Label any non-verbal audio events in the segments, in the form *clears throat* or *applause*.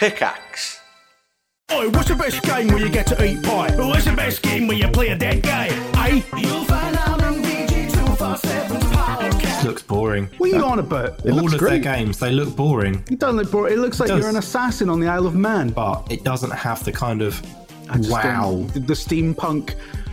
Pickaxe. Oi, what's the best game where you get to eat pie? What's the best game where you play a dead guy? Eh? You'll find out in VG247's podcast. looks boring. What are you on about? It All looks of great. their games, they look boring, You don't look bored. It looks like does. you're an assassin on the Isle of Man. but it doesn't have the kind of I just wow. don't- The, the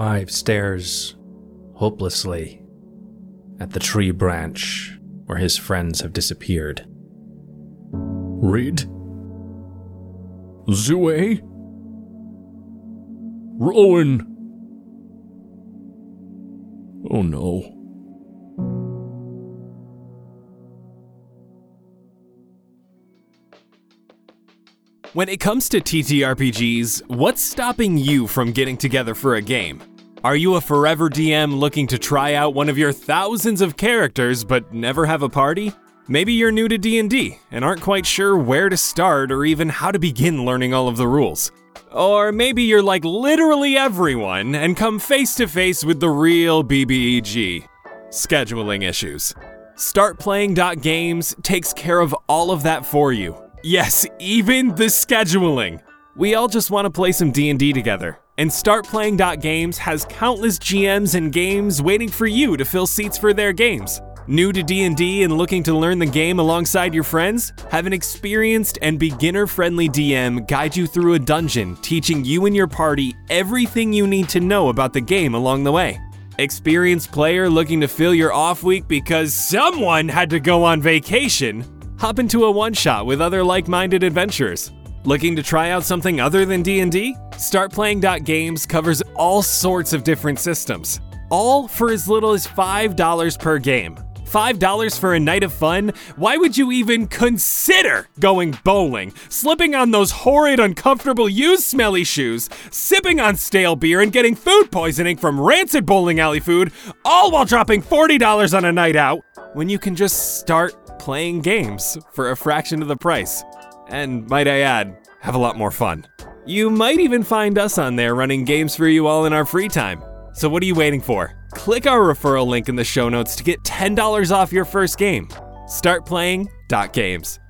Five stares hopelessly at the tree branch where his friends have disappeared. Rid? Zue? Rowan? Oh no. When it comes to TTRPGs, what's stopping you from getting together for a game? Are you a forever DM looking to try out one of your thousands of characters but never have a party? Maybe you're new to D&D and aren't quite sure where to start or even how to begin learning all of the rules. Or maybe you're like literally everyone and come face to face with the real BBEG scheduling issues. StartPlaying.games takes care of all of that for you. Yes, even the scheduling. We all just want to play some D&D together. And StartPlaying.games has countless GMs and games waiting for you to fill seats for their games. New to D&D and looking to learn the game alongside your friends? Have an experienced and beginner-friendly DM guide you through a dungeon, teaching you and your party everything you need to know about the game along the way. Experienced player looking to fill your off week because someone had to go on vacation? Hop into a one-shot with other like-minded adventurers. Looking to try out something other than D&D? StartPlaying.games covers all sorts of different systems, all for as little as $5 per game. $5 for a night of fun? Why would you even consider going bowling, slipping on those horrid, uncomfortable, used smelly shoes, sipping on stale beer, and getting food poisoning from rancid bowling alley food, all while dropping $40 on a night out, when you can just start playing games for a fraction of the price? And might I add, have a lot more fun. You might even find us on there running games for you all in our free time. So what are you waiting for? Click our referral link in the show notes to get $10 off your first game. Start playing dot games.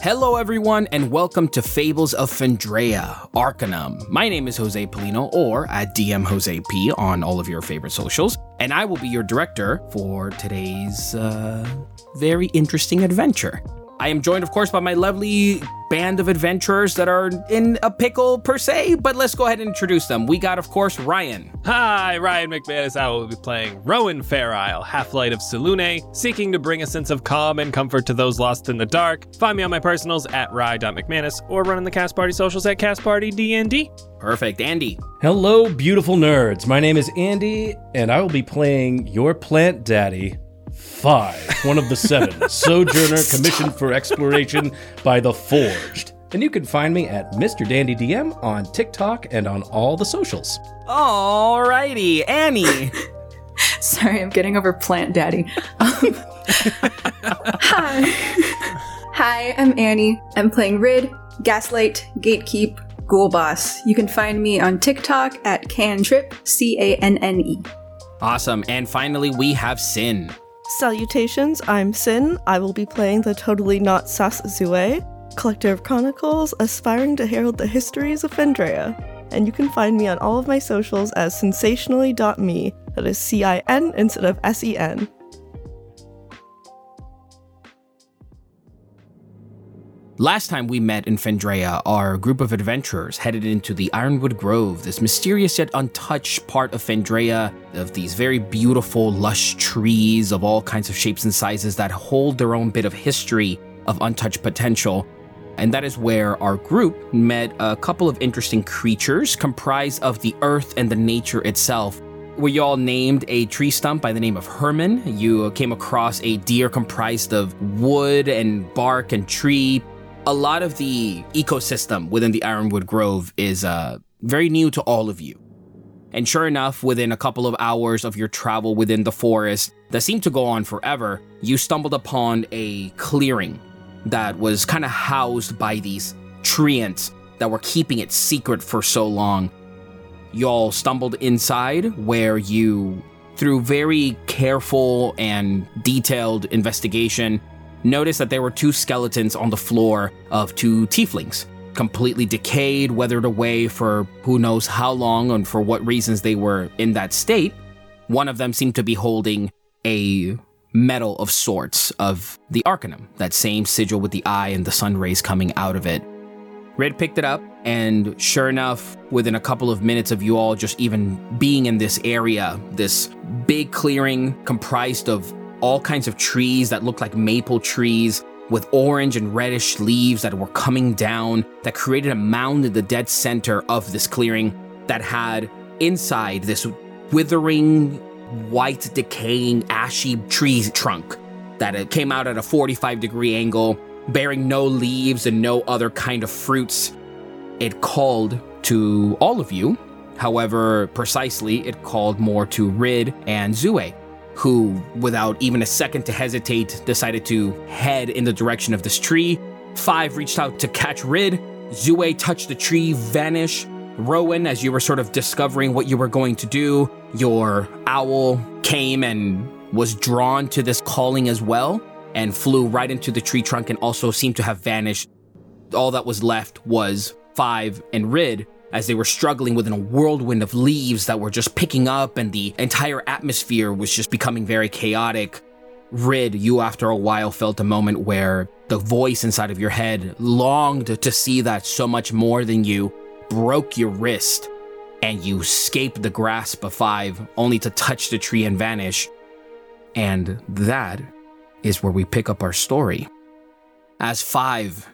Hello, everyone, and welcome to Fables of Fendraeya, Arcanum. My name is Jose Polino, or at DM Jose P on all of your favorite socials, and I will be your director for today's uh, very interesting adventure. I am joined, of course, by my lovely band of adventurers that are in a pickle per se, but let's go ahead and introduce them. We got, of course, Ryan. Hi, Ryan McManus. I will be playing Rowan Fair Half Light of Selune, seeking to bring a sense of calm and comfort to those lost in the dark. Find me on my personals at ry.mcmanus or running the Cast Party socials at Cast Party DND. Perfect. Andy. Hello, beautiful nerds. My name is Andy, and I will be playing your plant daddy, Five, one of the seven, Sojourner commissioned for exploration by the Forged. And you can find me at Mr. Dandy DM on TikTok and on all the socials. Alrighty, Annie. *laughs* Sorry, I'm getting over Plant Daddy. Um, *laughs* hi. Hi, I'm Annie. I'm playing Rid, Gaslight, Gatekeep, Ghoul Boss. You can find me on TikTok at Cannetrip, C A N N E. awesome. And finally, we have Cin. Salutations, I'm Cin. I will be playing the totally not sus Zue, collector of chronicles aspiring to herald the histories of Fendraeya. And you can find me on all of my socials as cinsationally.me. That is C I N instead of S E N. Last time we met in Fendraeya, our group of adventurers headed into the Ironwood Grove, this mysterious yet untouched part of Fendraeya, of these very beautiful, lush trees of all kinds of shapes and sizes that hold their own bit of history of untouched potential. And that is where our group met a couple of interesting creatures comprised of the earth and the nature itself. We all named a tree stump by the name of Herman. You came across a deer comprised of wood and bark and tree. A lot of the ecosystem within the Ironwood Grove is uh, very new to all of you. And sure enough, within a couple of hours of your travel within the forest that seemed to go on forever, you stumbled upon a clearing that was kind of housed by these treants that were keeping it secret for so long. Y'all stumbled inside where you, through very careful and detailed investigation, noticed that there were two skeletons on the floor of two tieflings, completely decayed, weathered away for who knows how long and for what reasons they were in that state. One of them seemed to be holding a medal of sorts of the Arcanum, that same sigil with the eye and the sun rays coming out of it. Rid picked it up, and sure enough, within a couple of minutes of you all just even being in this area, this big clearing comprised of all kinds of trees that looked like maple trees with orange and reddish leaves that were coming down that created a mound in the dead center of this clearing that had inside this withering white decaying ashy tree trunk that it came out at a 45 degree angle bearing no leaves and no other kind of fruits. It called to all of you. However precisely it called more to rid and zue who without even a second to hesitate decided to head in the direction of this tree. Five reached out to catch rid. Zue touched the tree vanish Rowan, as you were sort of discovering what you were going to do, your owl came and was drawn to this calling as well and flew right into the tree trunk and also seemed to have vanished. All that was left was Five and Rid as they were struggling within a whirlwind of leaves that were just picking up and the entire atmosphere was just becoming very chaotic. Rid, you after a while felt a moment where the voice inside of your head longed to see that so much more than you broke your wrist and you escape the grasp of Five only to touch the tree and vanish. And that is where we pick up our story. As Five,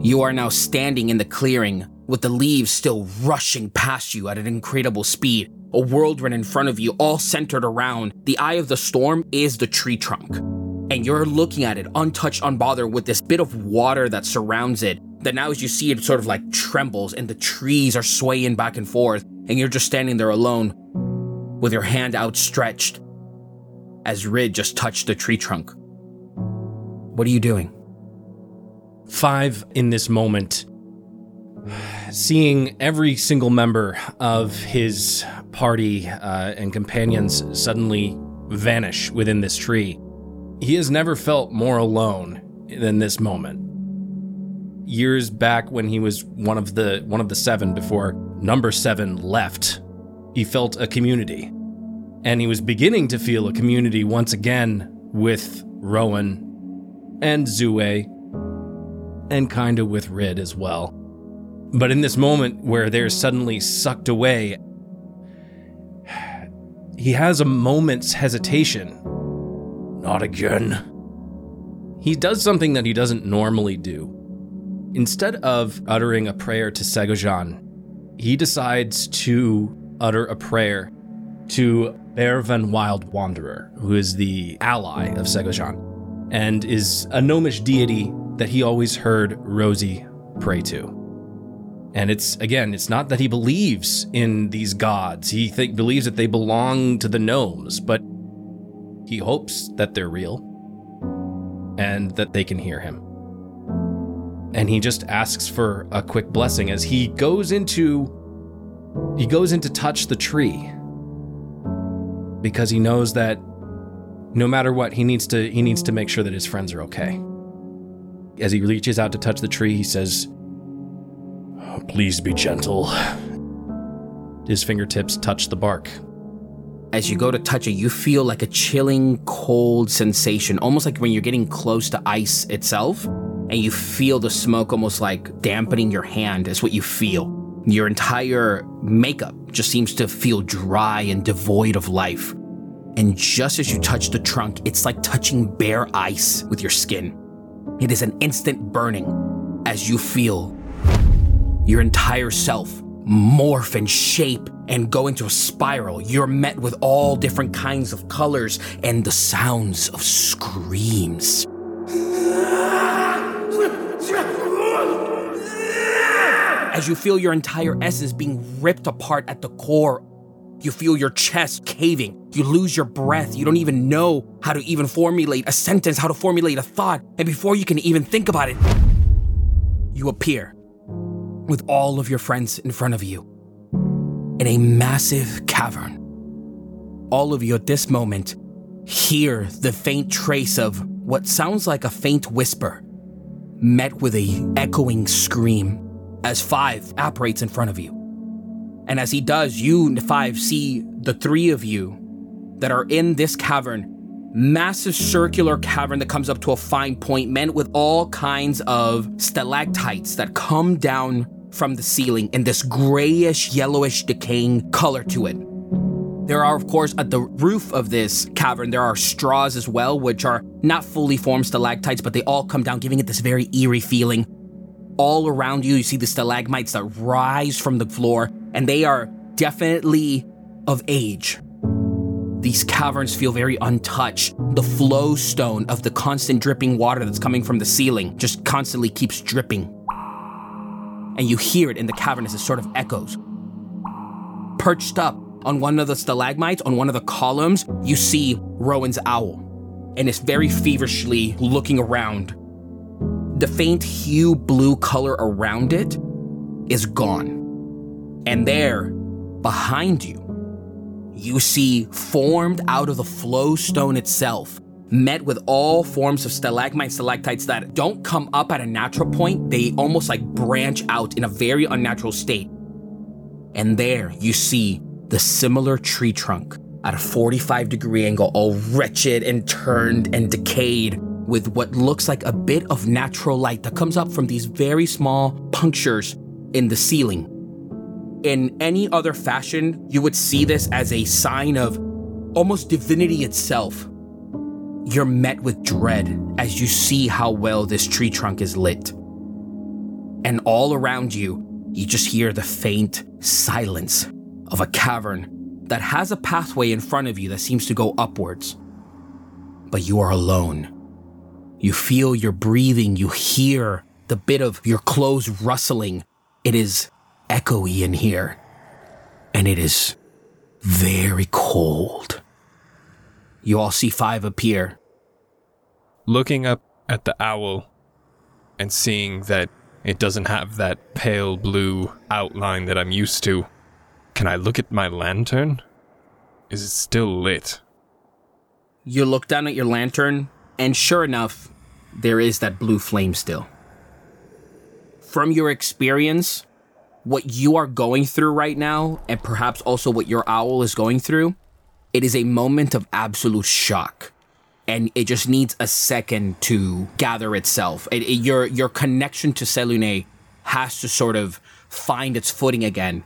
you are now standing in the clearing with the leaves still rushing past you at an incredible speed. A whirlwind in front of you, all centered around the eye of the storm, is the tree trunk. And you're looking at it untouched, unbothered, with this bit of water that surrounds it that now as you see it sort of like trembles and the trees are swaying back and forth and you're just standing there alone with your hand outstretched as Rid just touched the tree trunk. What are you doing? Five in this moment, seeing every single member of his party uh, and companions suddenly vanish within this tree. He has never felt more alone than this moment. Years back when he was one of the one of the seven before number 7 left he felt a community. And he was beginning to feel a community once again with Rowan and Zue and kinda with Rid as well but in this moment where they're suddenly sucked away he has a moment's hesitation. Not again. He does something that he doesn't normally do. Instead of uttering a prayer to Segojan, he decides to utter a prayer to Baervan Wild Wanderer, who is the ally of Segojan, and is a gnomish deity that he always heard Rosie pray to. And it's again, it's not that he believes in these gods. He think, believes that they belong to the gnomes, but he hopes that they're real and that they can hear him and he just asks for a quick blessing as he goes into he goes in to touch the tree because he knows that no matter what he needs to he needs to make sure that his friends are okay as he reaches out to touch the tree he says please be gentle his fingertips touch the bark As you go to touch it, you feel like a chilling, cold sensation, almost like when you're getting close to ice itself, and you feel the smoke almost like dampening your hand, is what you feel. Your entire makeup just seems to feel dry and devoid of life. And just as you touch the trunk, it's like touching bare ice with your skin. It is an instant burning as you feel your entire self morph and shape and go into a spiral. You're met with all different kinds of colors and the sounds of screams. As you feel your entire essence being ripped apart at the core, you feel your chest caving. You lose your breath. You don't even know how to even formulate a sentence, how to formulate a thought. And before you can even think about it, you appear with all of your friends in front of you in a massive cavern. All of you at this moment hear the faint trace of what sounds like a faint whisper, met with a echoing scream as Five apparates in front of you. And as he does, you, Five, see the three of you that are in this cavern massive circular cavern that comes up to a fine point, meant with all kinds of stalactites that come down from the ceiling in this grayish, yellowish, decaying color to it. There are, of course, at the roof of this cavern, there are straws as well, which are not fully formed stalactites, but they all come down, giving it this very eerie feeling. All around you, you see the stalagmites that rise from the floor, and they are definitely of age. These caverns feel very untouched. The flow stone of the constant dripping water that's coming from the ceiling just constantly keeps dripping. And you hear it in the cavern as it sort of echoes. Perched up on one of the stalagmites, on one of the columns, you see Rowan's owl. And it's very feverishly looking around. The faint hue blue color around it is gone. And there, behind you, you see formed out of the flow stone itself, met with all forms of stalagmites, stalactites that don't come up at a natural point, they almost like branch out in a very unnatural state. And there you see the similar tree trunk at a 45 degree angle, all wretched and turned and decayed, with what looks like a bit of natural light that comes up from these very small punctures in the ceiling. In any other fashion, you would see this as a sign of almost divinity itself. You're met with dread as you see how well this tree trunk is lit. And all around you, you just hear the faint silence of a cavern that has a pathway in front of you that seems to go upwards. But you are alone. You feel your breathing, you hear the bit of your clothes rustling. It is echoey in here, and it is very cold. You all see five appear. Looking up at the owl and seeing that it doesn't have that pale blue outline that I'm used to, can I look at my lantern? Is it still lit? You look down at your lantern, and sure enough, there is that blue flame still. From your experience, what you are going through right now, and perhaps also what your owl is going through, it is a moment of absolute shock. And it just needs a second to gather itself. It, it- your, your connection to Selune has to sort of find its footing again.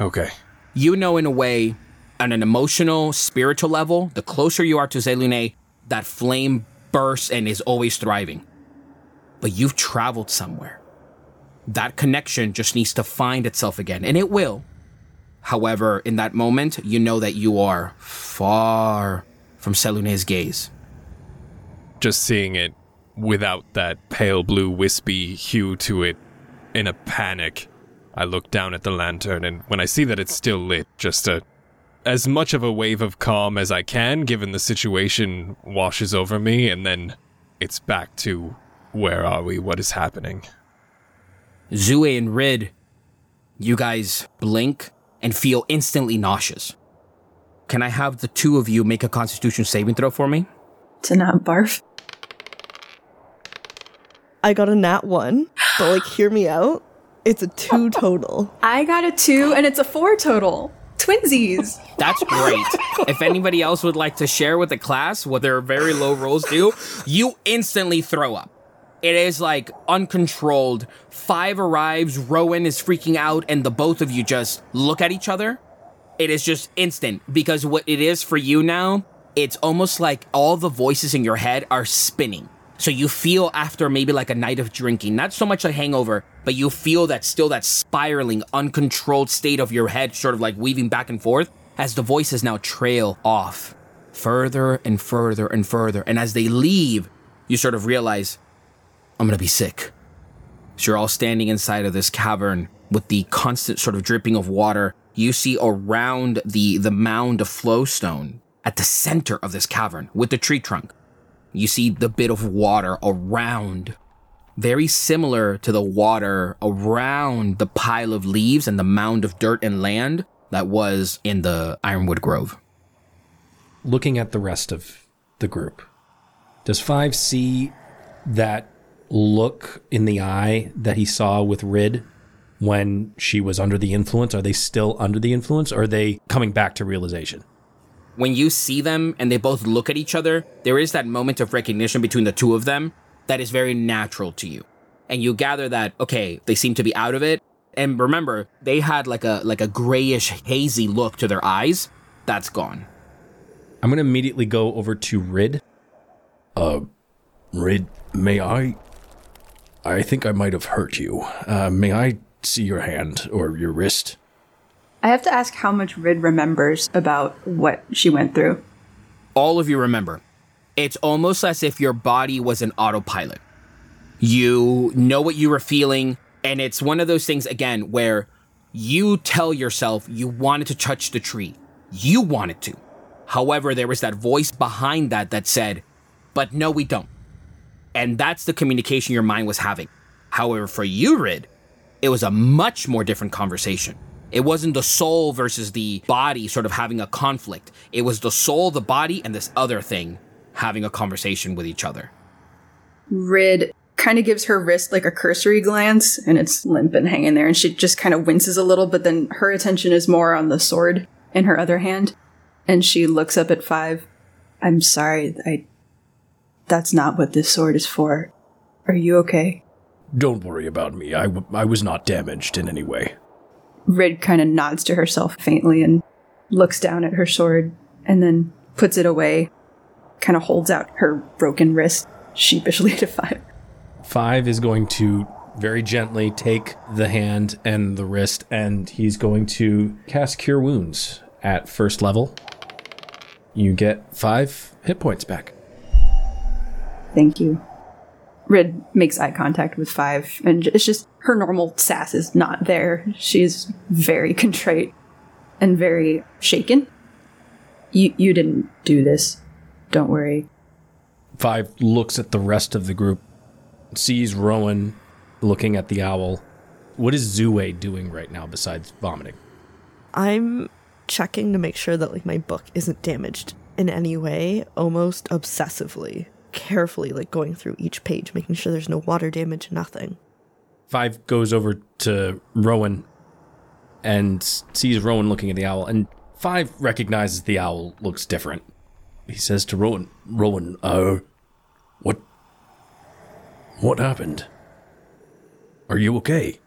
Okay. You know, in a way, on an emotional, spiritual level, the closer you are to Selune, that flame bursts and is always thriving. But you've traveled somewhere. That connection just needs to find itself again, and it will. However, in that moment, you know that you are far from Selune's gaze. Just seeing it without that pale blue wispy hue to it in a panic. I look down at the lantern and when I see that it's still lit, just a as much of a wave of calm as I can given the situation washes over me and then it's back to where are we? What is happening? Zue and Rid, you guys blink and feel instantly nauseous. Can I have the two of you make a constitution saving throw for me? To not barf. I got a nat one, but like, hear me out. It's a two *laughs* total. I got a two and it's a four total. Twinsies. That's great. if anybody else would like to share with the class what their very low rolls do, you instantly throw up. It is like uncontrolled. Five arrives, Rowan is freaking out, and the both of you just look at each other. It is just instant because what it is for you now, it's almost like all the voices in your head are spinning. So you feel after maybe like a night of drinking, not so much a hangover, but you feel that still that spiraling, uncontrolled state of your head sort of like weaving back and forth as the voices now trail off further and further and further. And as they leave, you sort of realize, I'm gonna be sick. So you're all standing inside of this cavern with the constant sort of dripping of water. You see around the, the mound of flowstone at the center of this cavern with the tree trunk. You see the bit of water around, very similar to the water around the pile of leaves and the mound of dirt and land that was in the Ironwood Grove. Looking at the rest of the group, does Five see that look in the eye that he saw with Rid when she was under the influence? Are they still under the influence or are they coming back to realization? When you see them and they both look at each other, there is that moment of recognition between the two of them that is very natural to you. And you gather that, okay, they seem to be out of it. And remember, they had like a like a grayish hazy look to their eyes. That's gone. I'm going to immediately go over to Rid. Uh, Rid, may I? I think I might have hurt you. Uh, may I see your hand or your wrist? I have to ask how much Rid remembers about what she went through. All of you remember. It's almost as if your body was an autopilot. You know what you were feeling, and it's one of those things again where you tell yourself you wanted to touch the tree. You wanted to. However, there was that voice behind that that said, but no, we don't. And that's the communication your mind was having. However, for you, Rid, it was a much more different conversation. It wasn't the soul versus the body sort of having a conflict. It was the soul, the body, and this other thing having a conversation with each other. Rid kind of gives her wrist like a cursory glance and it's limp and hanging there and she just kind of winces a little but then her attention is more on the sword in her other hand and she looks up at five i'm sorry i that's not what this sword is for are you okay Don't worry about me. I, w- I was not damaged in any way. Rid kind of nods to herself faintly and looks down at her sword and then puts it away kind of holds out her broken wrist sheepishly *laughs* to five Five is going to very gently take the hand and the wrist, and he's going to cast Cure Wounds at first level. You get five hit points back. Thank you. Rid makes eye contact with Five, and it's just her normal sass is not there. She's very *laughs* contrite and very shaken. You you didn't do this. Don't worry. Five looks at the rest of the group, sees Rowan looking at the owl. What is Zue doing right now besides vomiting? I'm checking to make sure that like my book isn't damaged in any way, almost obsessively, carefully like going through each page, making sure there's no water damage, nothing. Five goes over to Rowan and sees Rowan looking at the owl, and Five recognizes the owl looks different. He says to Rowan, Rowan, uh, what? What happened? Are you okay?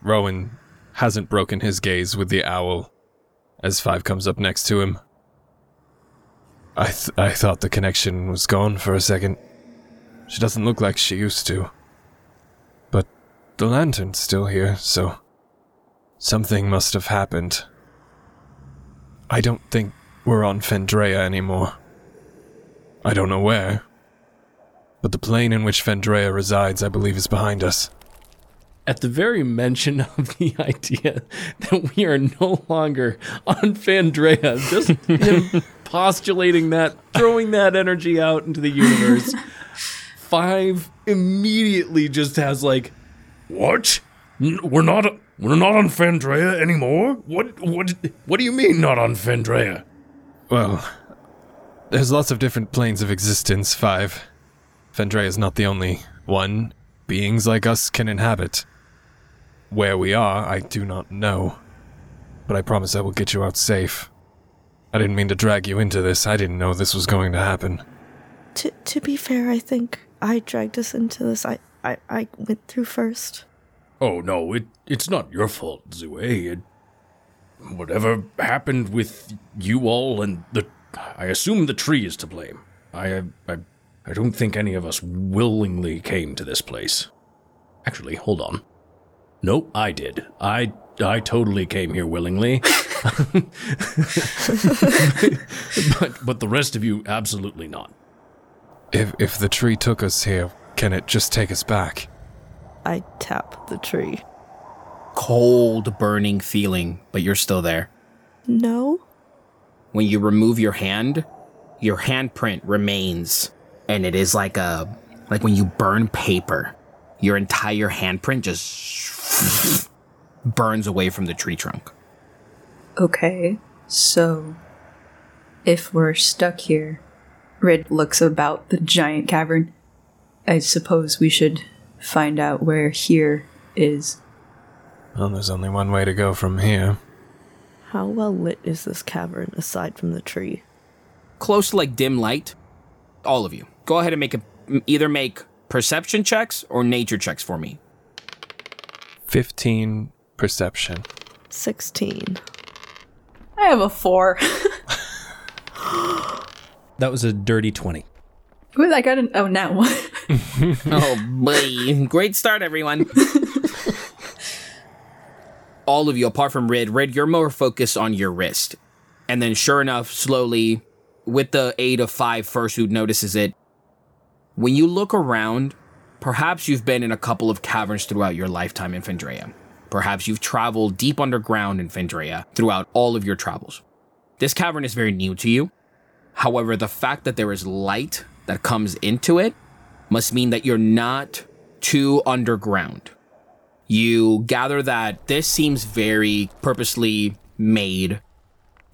Rowan hasn't broken his gaze with the owl as Five comes up next to him. I, th- I thought the connection was gone for a second. She doesn't look like she used to. But the lantern's still here, so something must have happened. I don't think we're on Fendraeya anymore. I don't know where. But the plane in which Fendraeya resides, I believe, is behind us. At the very mention of *laughs* the idea that we are no longer on Fendraeya, just *laughs* him postulating that, throwing that energy out into the universe, Five immediately just has like, What? We're not. We're not on Fendraeya anymore. What? What? What do you mean not on Fendraeya? Well, there's lots of different planes of existence, Five. Fendraeya is not the only one beings like us can inhabit. Where we are, I do not know. but I promise I will get you out safe. I didn't mean to drag you into this. I didn't know this was going to happen. To to be fair, I think I dragged us into this. I I, I went through first. Oh no, it it's not your fault, Zue. It, whatever happened with you all and the I assume the tree is to blame. I I I don't think any of us willingly came to this place. Actually, hold on. Nope, I did. I I totally came here willingly. *laughs* but but the rest of you absolutely not. If if the tree took us here, can it just take us back? I tap the tree. Cold, burning feeling, but you're still there. No? When you remove your hand, your handprint remains, and it is like a like when you burn paper. Your entire handprint just burns away from the tree trunk. Okay, so if we're stuck here, Rid looks about the giant cavern. I suppose we should find out where here is. Well, there's only one way to go from here. How well lit is this cavern aside from the tree? Close to like dim light. All of you, go ahead and make a either make perception checks or nature checks for me. 15 perception. 16. I have a four. *laughs* That was a dirty 20. Ooh, I got an oh now one. *laughs* *laughs* oh boy. Great start, everyone. All of you, apart from Rid, Rid, you're more focused on your wrist. And then, sure enough, slowly, with the aid of five fursuit notices it. When you look around, perhaps you've been in a couple of caverns throughout your lifetime in Fendraeya. Perhaps you've traveled deep underground in Fendraeya throughout all of your travels. This cavern is very new to you. However, the fact that there is light that comes into it must mean that you're not too underground. You gather that this seems very purposely made,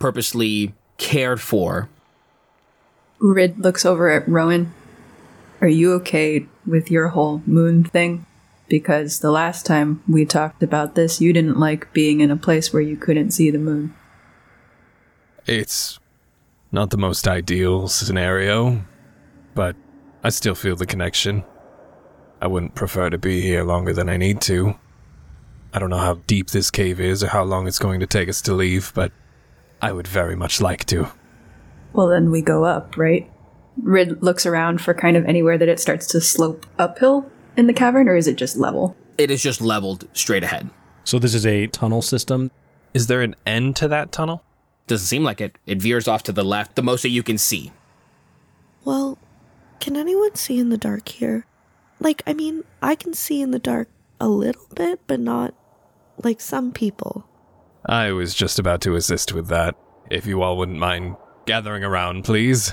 purposely cared for. Rid looks over at Rowan. Are you okay with your whole moon thing? Because the last time we talked about this, you didn't like being in a place where you couldn't see the moon. It's not the most ideal scenario, but I still feel the connection. I wouldn't prefer to be here longer than I need to. I don't know how deep this cave is or how long it's going to take us to leave, but I would very much like to. Well, then we go up, right? Rid looks around for kind of anywhere that it starts to slope uphill in the cavern, or is it just level? It is just leveled straight ahead. So this is a tunnel system. Is there an end to that tunnel? Doesn't seem like it. It veers off to the left, the most that you can see. Well, can anyone see in the dark here? Like, I mean, I can see in the dark a little bit, but not like some people. I was just about to assist with that. If you all wouldn't mind gathering around, please.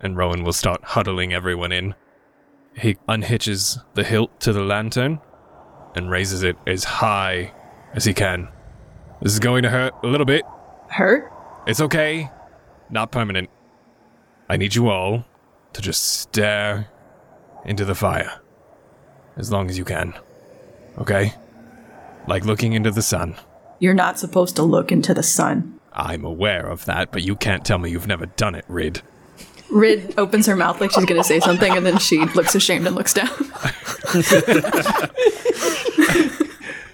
And Rowan will start huddling everyone in. He unhitches the hilt to the lantern and raises it as high as he can. This is going to hurt a little bit. Hurt? It's okay. Not permanent. I need you all to just stare into the fire. As long as you can. Okay? Like looking into the sun. You're not supposed to look into the sun. I'm aware of that, but you can't tell me you've never done it, Rid. Rid opens her mouth like she's going to say something, and then she looks ashamed and looks down.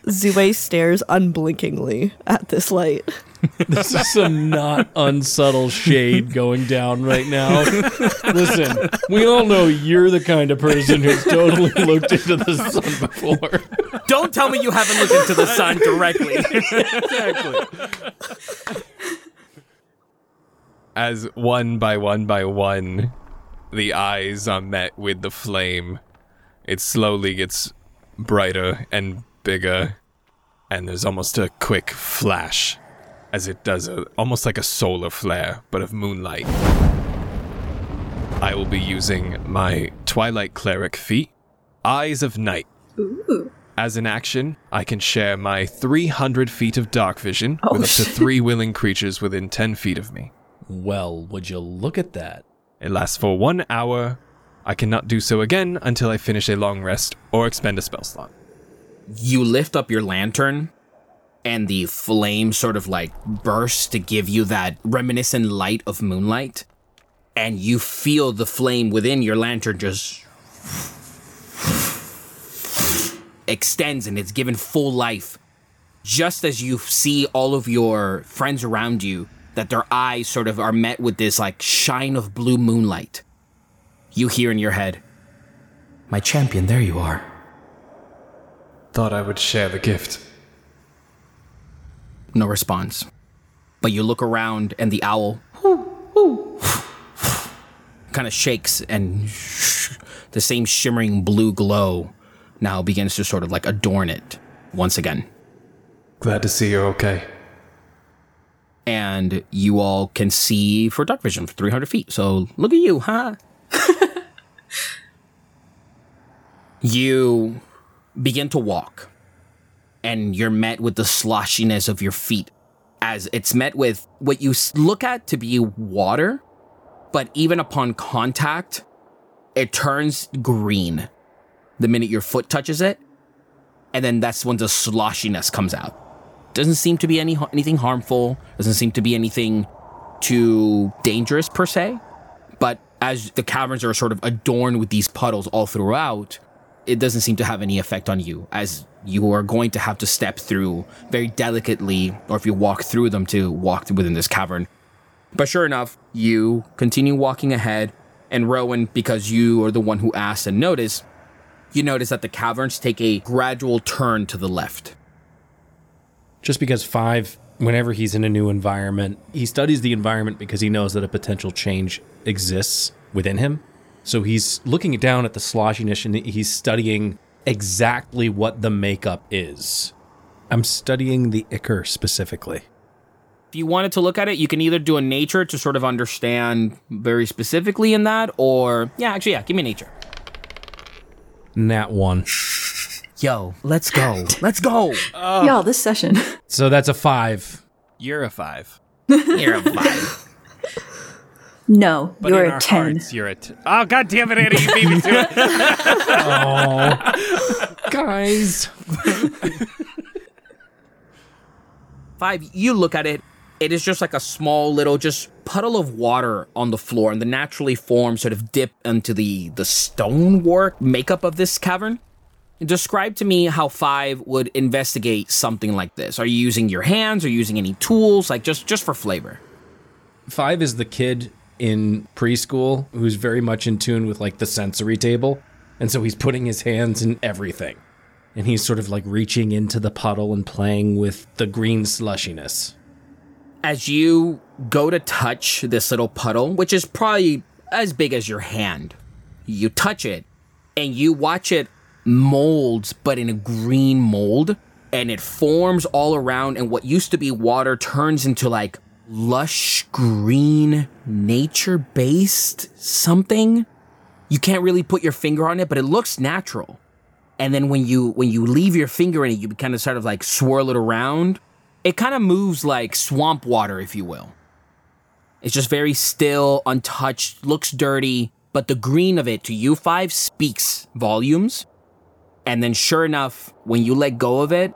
Zue stares unblinkingly at this light. This is some not unsubtle shade going down right now. Listen, we all know you're the kind of person who's totally looked into the sun before. Don't tell me you haven't looked into the sun directly. *laughs* exactly. As one by one by one, the eyes are met with the flame, it slowly gets brighter and bigger, and there's almost a quick flash as it does a, almost like a solar flare, but of moonlight. I will be using my Twilight Cleric feat, Eyes of Night. Ooh. As an action, I can share my 300 feet of dark vision Oh, with up to *laughs* three willing creatures within 10 feet of me. Well, would you look at that? It lasts for one hour. I cannot do so again until I finish a long rest or expend a spell slot. you lift up your lantern, and the flame sort of like bursts to give you that reminiscent light of moonlight. And you feel the flame within your lantern just extends and it's given full life. Just as you see all of your friends around you, that their eyes sort of are met with this like shine of blue moonlight. You hear in your head, My champion, there you are. Thought I would share the gift. No response. But you look around and the owl kind of shakes and the same shimmering blue glow now begins to sort of like adorn it once again. Glad to see you're okay. And you all can see for dark vision for 300 feet. So look at you, huh? *laughs* you begin to walk and you're met with the sloshiness of your feet as it's met with what you look at to be water, but even upon contact, it turns green the minute your foot touches it, and then that's when the sloshiness comes out. Doesn't seem to be any anything harmful. Doesn't seem to be anything too dangerous per se. But as the caverns are sort of adorned with these puddles all throughout, it doesn't seem to have any effect on you, as you are going to have to step through very delicately, or if you walk through them to walk within this cavern. But sure enough, you continue walking ahead, and Rowan, because you are the one who asked and noticed, you notice that the caverns take a gradual turn to the left. Just because five, whenever he's in a new environment, he studies the environment because he knows that a potential change exists within him. So he's looking down at the sloshiness and he's studying exactly what the makeup is. I'm studying the ichor specifically. If you wanted to look at it, you can either do a nature to sort of understand very specifically in that, or yeah, actually, yeah, give me nature. Nat one. Yo, let's go. Let's go. *laughs* Y'all, this session. So that's a five. You're a five. *laughs* You're a five. No, But you're in a our 10. hearts, you're a t- Oh, god damn it, Andy, you beat me to it. Oh, *laughs* guys. Five, you look at it, it is just like a small little just puddle of water on the floor, and the naturally formed sort of dip into the the stonework makeup of this cavern. Describe to me how Five would investigate something like this. Are you using your hands? Are you using any tools? Like just just for flavor. Five is the kid in preschool who's very much in tune with like the sensory table. And so he's putting his hands in everything. And he's sort of like reaching into the puddle and playing with the green slushiness. as you go to touch this little puddle, which is probably as big as your hand, you touch it and you watch it molds, but in a green mold, and it forms all around, and what used to be water turns into like lush green, nature based something. You can't really put your finger on it, but it looks natural. And then when you when you leave your finger in it, you kind of sort of like swirl it around it kind of moves like swamp water, if you will. It's just very still, untouched, looks dirty, but the green of it to you five speaks volumes. And then, sure enough, when you let go of it,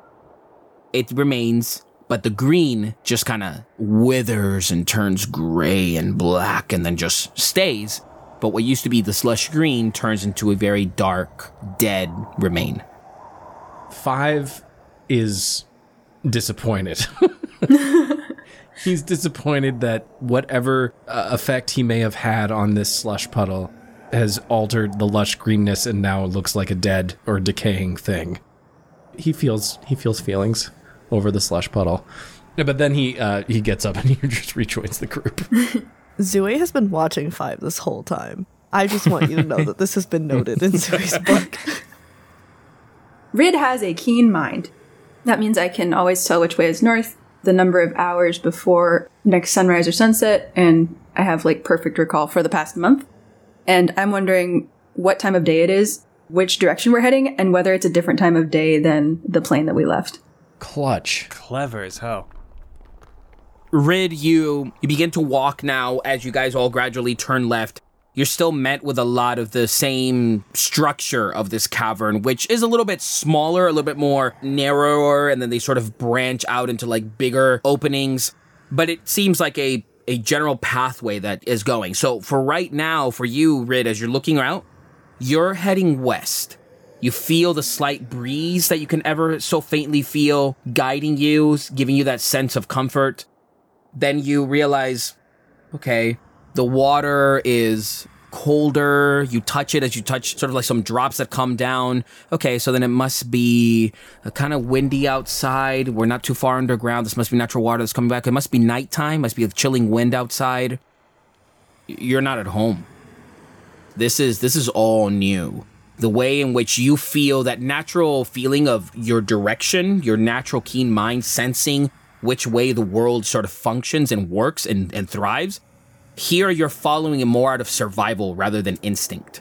it remains, but the green just kind of withers and turns gray and black and then just stays. But what used to be the slush green turns into a very dark, dead remain. Five is disappointed. *laughs* He's disappointed that whatever uh, effect he may have had on this slush puddle has altered the lush greenness and now looks like a dead or decaying thing. He feels he feels feelings over the slush puddle. Yeah, but then he uh, he gets up and *laughs* he just rejoins the group. *laughs* Zue has been watching Five this whole time. I just want you to know that this has been noted in Zue's *laughs* book. Rid has a keen mind. That means I can always tell which way is north, the number of hours before next sunrise or sunset, and I have like perfect recall for the past month. And I'm wondering what time of day it is, which direction we're heading, and whether it's a different time of day than the plane that we left. Clutch. Clever as hell. Rid, you you begin to walk now as you guys all gradually turn left. you're still met with a lot of the same structure of this cavern, which is a little bit smaller, a little bit more narrower, and then they sort of branch out into like bigger openings. But it seems like a a general pathway that is going. So for right now, for you, Rid, as you're looking out, you're heading west. You feel the slight breeze that you can ever so faintly feel guiding you, giving you that sense of comfort. Then you realize, okay, the water is colder. You touch it as you touch sort of like some drops that come down. Okay, so then it must be uh, kind of windy outside. We're not too far underground. This must be natural water that's coming back. It must be nighttime. Must be a chilling wind outside. You're not at home. This is this is all new. The way in which you feel that natural feeling of your direction, your natural keen mind sensing which way the world sort of functions and works and, and thrives. Here you're following it more out of survival rather than instinct.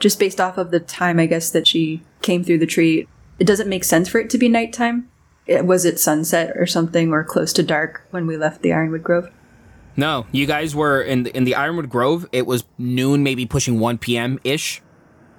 Just based off of the time, I guess, that she came through the tree, it doesn't make sense for it to be nighttime. It, was it sunset or something or close to dark when we left the Ironwood Grove? No, you guys were in the, in the Ironwood Grove. It was noon, maybe pushing 1 p.m. ish.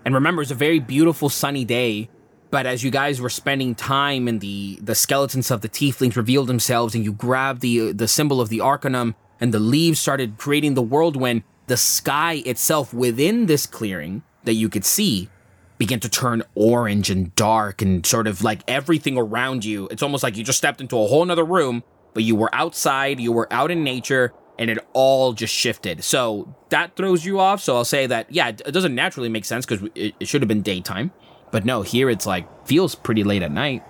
And remember, it's a very beautiful sunny day. But as you guys were spending time and the, the skeletons of the tieflings revealed themselves and you grabbed the, the symbol of the Arcanum and the leaves started creating the whirlwind, the sky itself within this clearing that you could see began to turn orange and dark and sort of like everything around you. It's almost like you just stepped into a whole nother room, but you were outside, you were out in nature, and it all just shifted. So that throws you off. So I'll say that, yeah, it doesn't naturally make sense because it, it should have been daytime. But no, here it's like feels pretty late at night.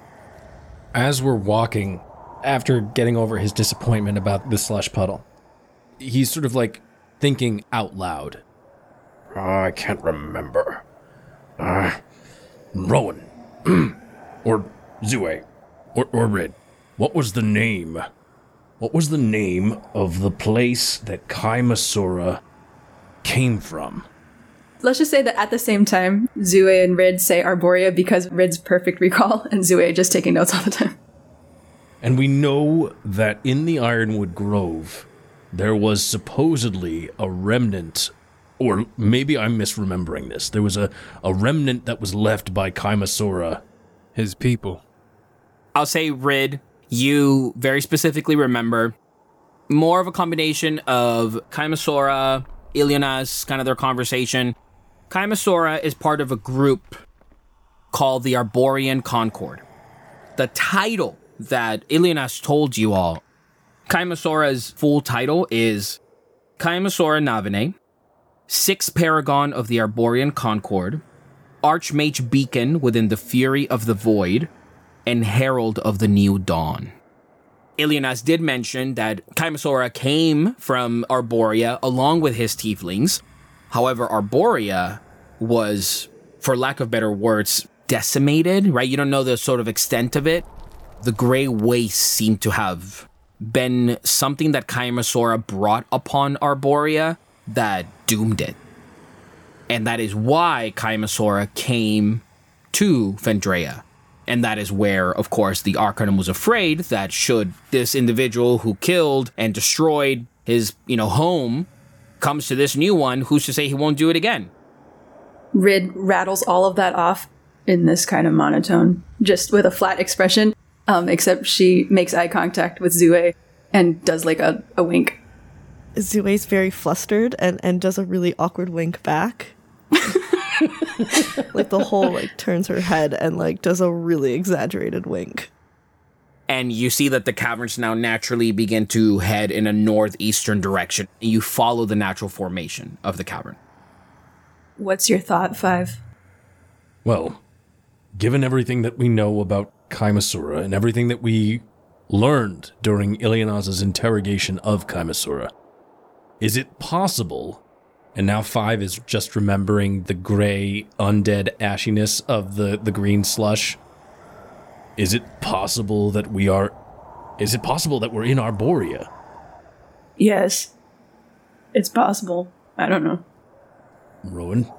As we're walking, after getting over his disappointment about the slush puddle, he's sort of like thinking out loud. Oh, I can't remember. Uh, Rowan. *clears throat* or Zue. Or, or Rid. What was the name? What was the name of the place that Kaimasura came from? Let's just say that at the same time, Zue and Rid say Arborea because Rid's perfect recall *laughs* and Zue just taking notes all the time. And we know that in the Ironwood Grove, there was supposedly a remnant, or maybe I'm misremembering this. There was a, a remnant that was left by Kaimasura. His people. I'll say Rid, you very specifically remember more of a combination of Kaimasora, Ilionas, kind of their conversation. Kaimasora is part of a group called the Arborian Concord. The title that Ilionas told you all, Kaimasora's full title is Kaimasora Navine, Sixth Paragon of the Arborian Concord, Archmage Beacon within the Fury of the Void, and Herald of the New Dawn. Ilionas did mention that Kaimasora came from Arborea along with his tieflings. However, Arborea was, for lack of better words, decimated, right? You don't know the sort of extent of it. The Grey Waste seemed to have been something that Kaimasora brought upon Arborea that doomed it. And that is why Kaimasora came to Fendraeya. And that is where, of course, the Arcanum was afraid that should this individual who killed and destroyed his, you know, home comes to this new one, who's to say he won't do it again? Rid rattles all of that off in this kind of monotone, just with a flat expression, um, except she makes eye contact with Zue and does like a, a wink. Zue's very flustered and, and does a really awkward wink back. *laughs* like the whole like turns her head and like does a really exaggerated wink. And you see that the caverns now naturally begin to head in a northeastern direction. You follow the natural formation of the cavern. What's your thought, Five? Well, given everything that we know about Kaimasura and everything that we learned during Ilionaz's interrogation of Kaimasura, is it possible and now five is just remembering the gray, undead ashiness of the, the green slush. Is it possible that we are. Is it possible that we're in Arborea? Yes. It's possible. I don't know. Rowan,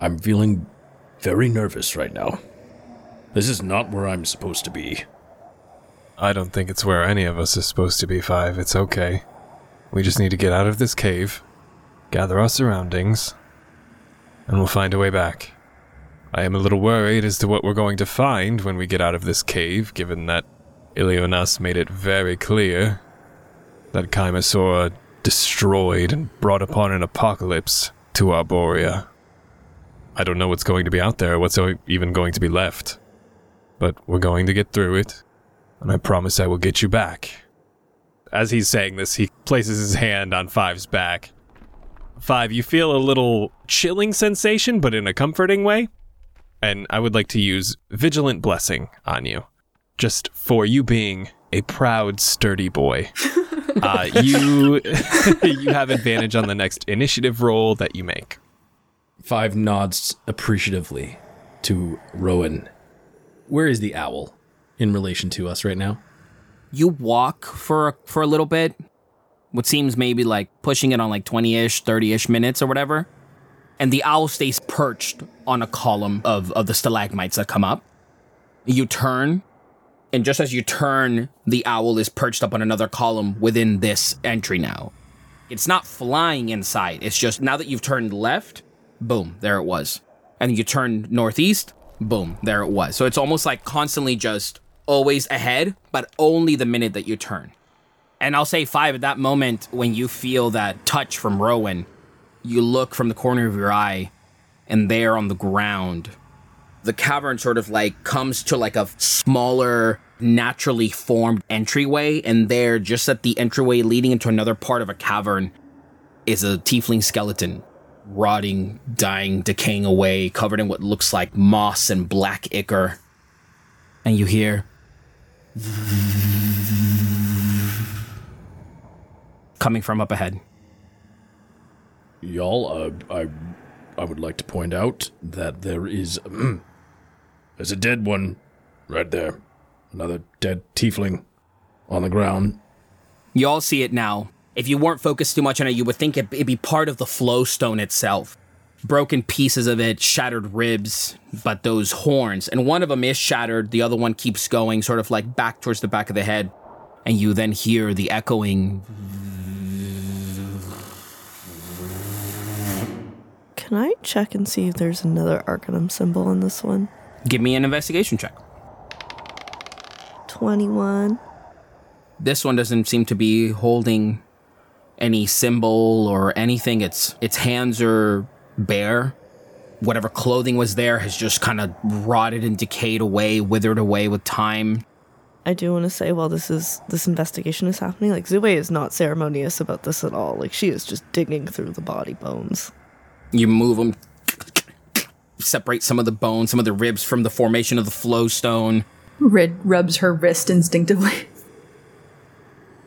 I'm feeling very nervous right now. This is not where I'm supposed to be. I don't think it's where any of us is supposed to be, Five. It's okay. We just need to get out of this cave, gather our surroundings, and we'll find a way back. I am a little worried as to what we're going to find when we get out of this cave, given that Ilionas made it very clear that Chimasaura destroyed and brought upon an apocalypse to Arborea. I don't know what's going to be out there, what's even going to be left. But we're going to get through it, and I promise I will get you back. As he's saying this, he places his hand on Five's back. Five, you feel a little chilling sensation, but in a comforting way. And I would like to use Vigilant Blessing on you, just for you being a proud, sturdy boy. *laughs* uh, you *laughs* you have advantage on the next initiative roll that you make. Five nods appreciatively to Rowan. Where is the owl in relation to us right now? You walk for for a little bit, what seems maybe like pushing it on like 20-ish, 30-ish minutes or whatever. And the owl stays perched on a column of, of the stalagmites that come up. You turn, and just as you turn, the owl is perched up on another column within this entry now. It's not flying inside, it's just now that you've turned left, boom, there it was. And you turn northeast, boom, there it was. So it's almost like constantly just always ahead, but only the minute that you turn. And I'll say five at that moment when you feel that touch from Rowan, you look from the corner of your eye, and there on the ground, the cavern sort of like comes to like a smaller, naturally formed entryway, and there, just at the entryway leading into another part of a cavern, is a tiefling skeleton, rotting, dying, decaying away, covered in what looks like moss and black ichor. And you hear coming from up ahead. Y'all, uh, I, I would like to point out that there is, *clears throat* there's a dead one right there. Another dead tiefling on the ground. You all see it now. If you weren't focused too much on it, you would think it, it'd be part of the flow stone itself. Broken pieces of it, shattered ribs, but those horns, and one of them is shattered, the other one keeps going, sort of like back towards the back of the head. And you then hear the echoing Can I check and see if there's another Arcanum symbol in this one? Give me an investigation check. 21. This one doesn't seem to be holding any symbol or anything. Its its hands are bare. Whatever clothing was there has just kind of rotted and decayed away, withered away with time. I do want to say while this is this investigation is happening, like Zue is not ceremonious about this at all. Like she is just digging through the body bones. You move them, separate some of the bones, some of the ribs from the formation of the flow stone. Rid rubs her wrist instinctively.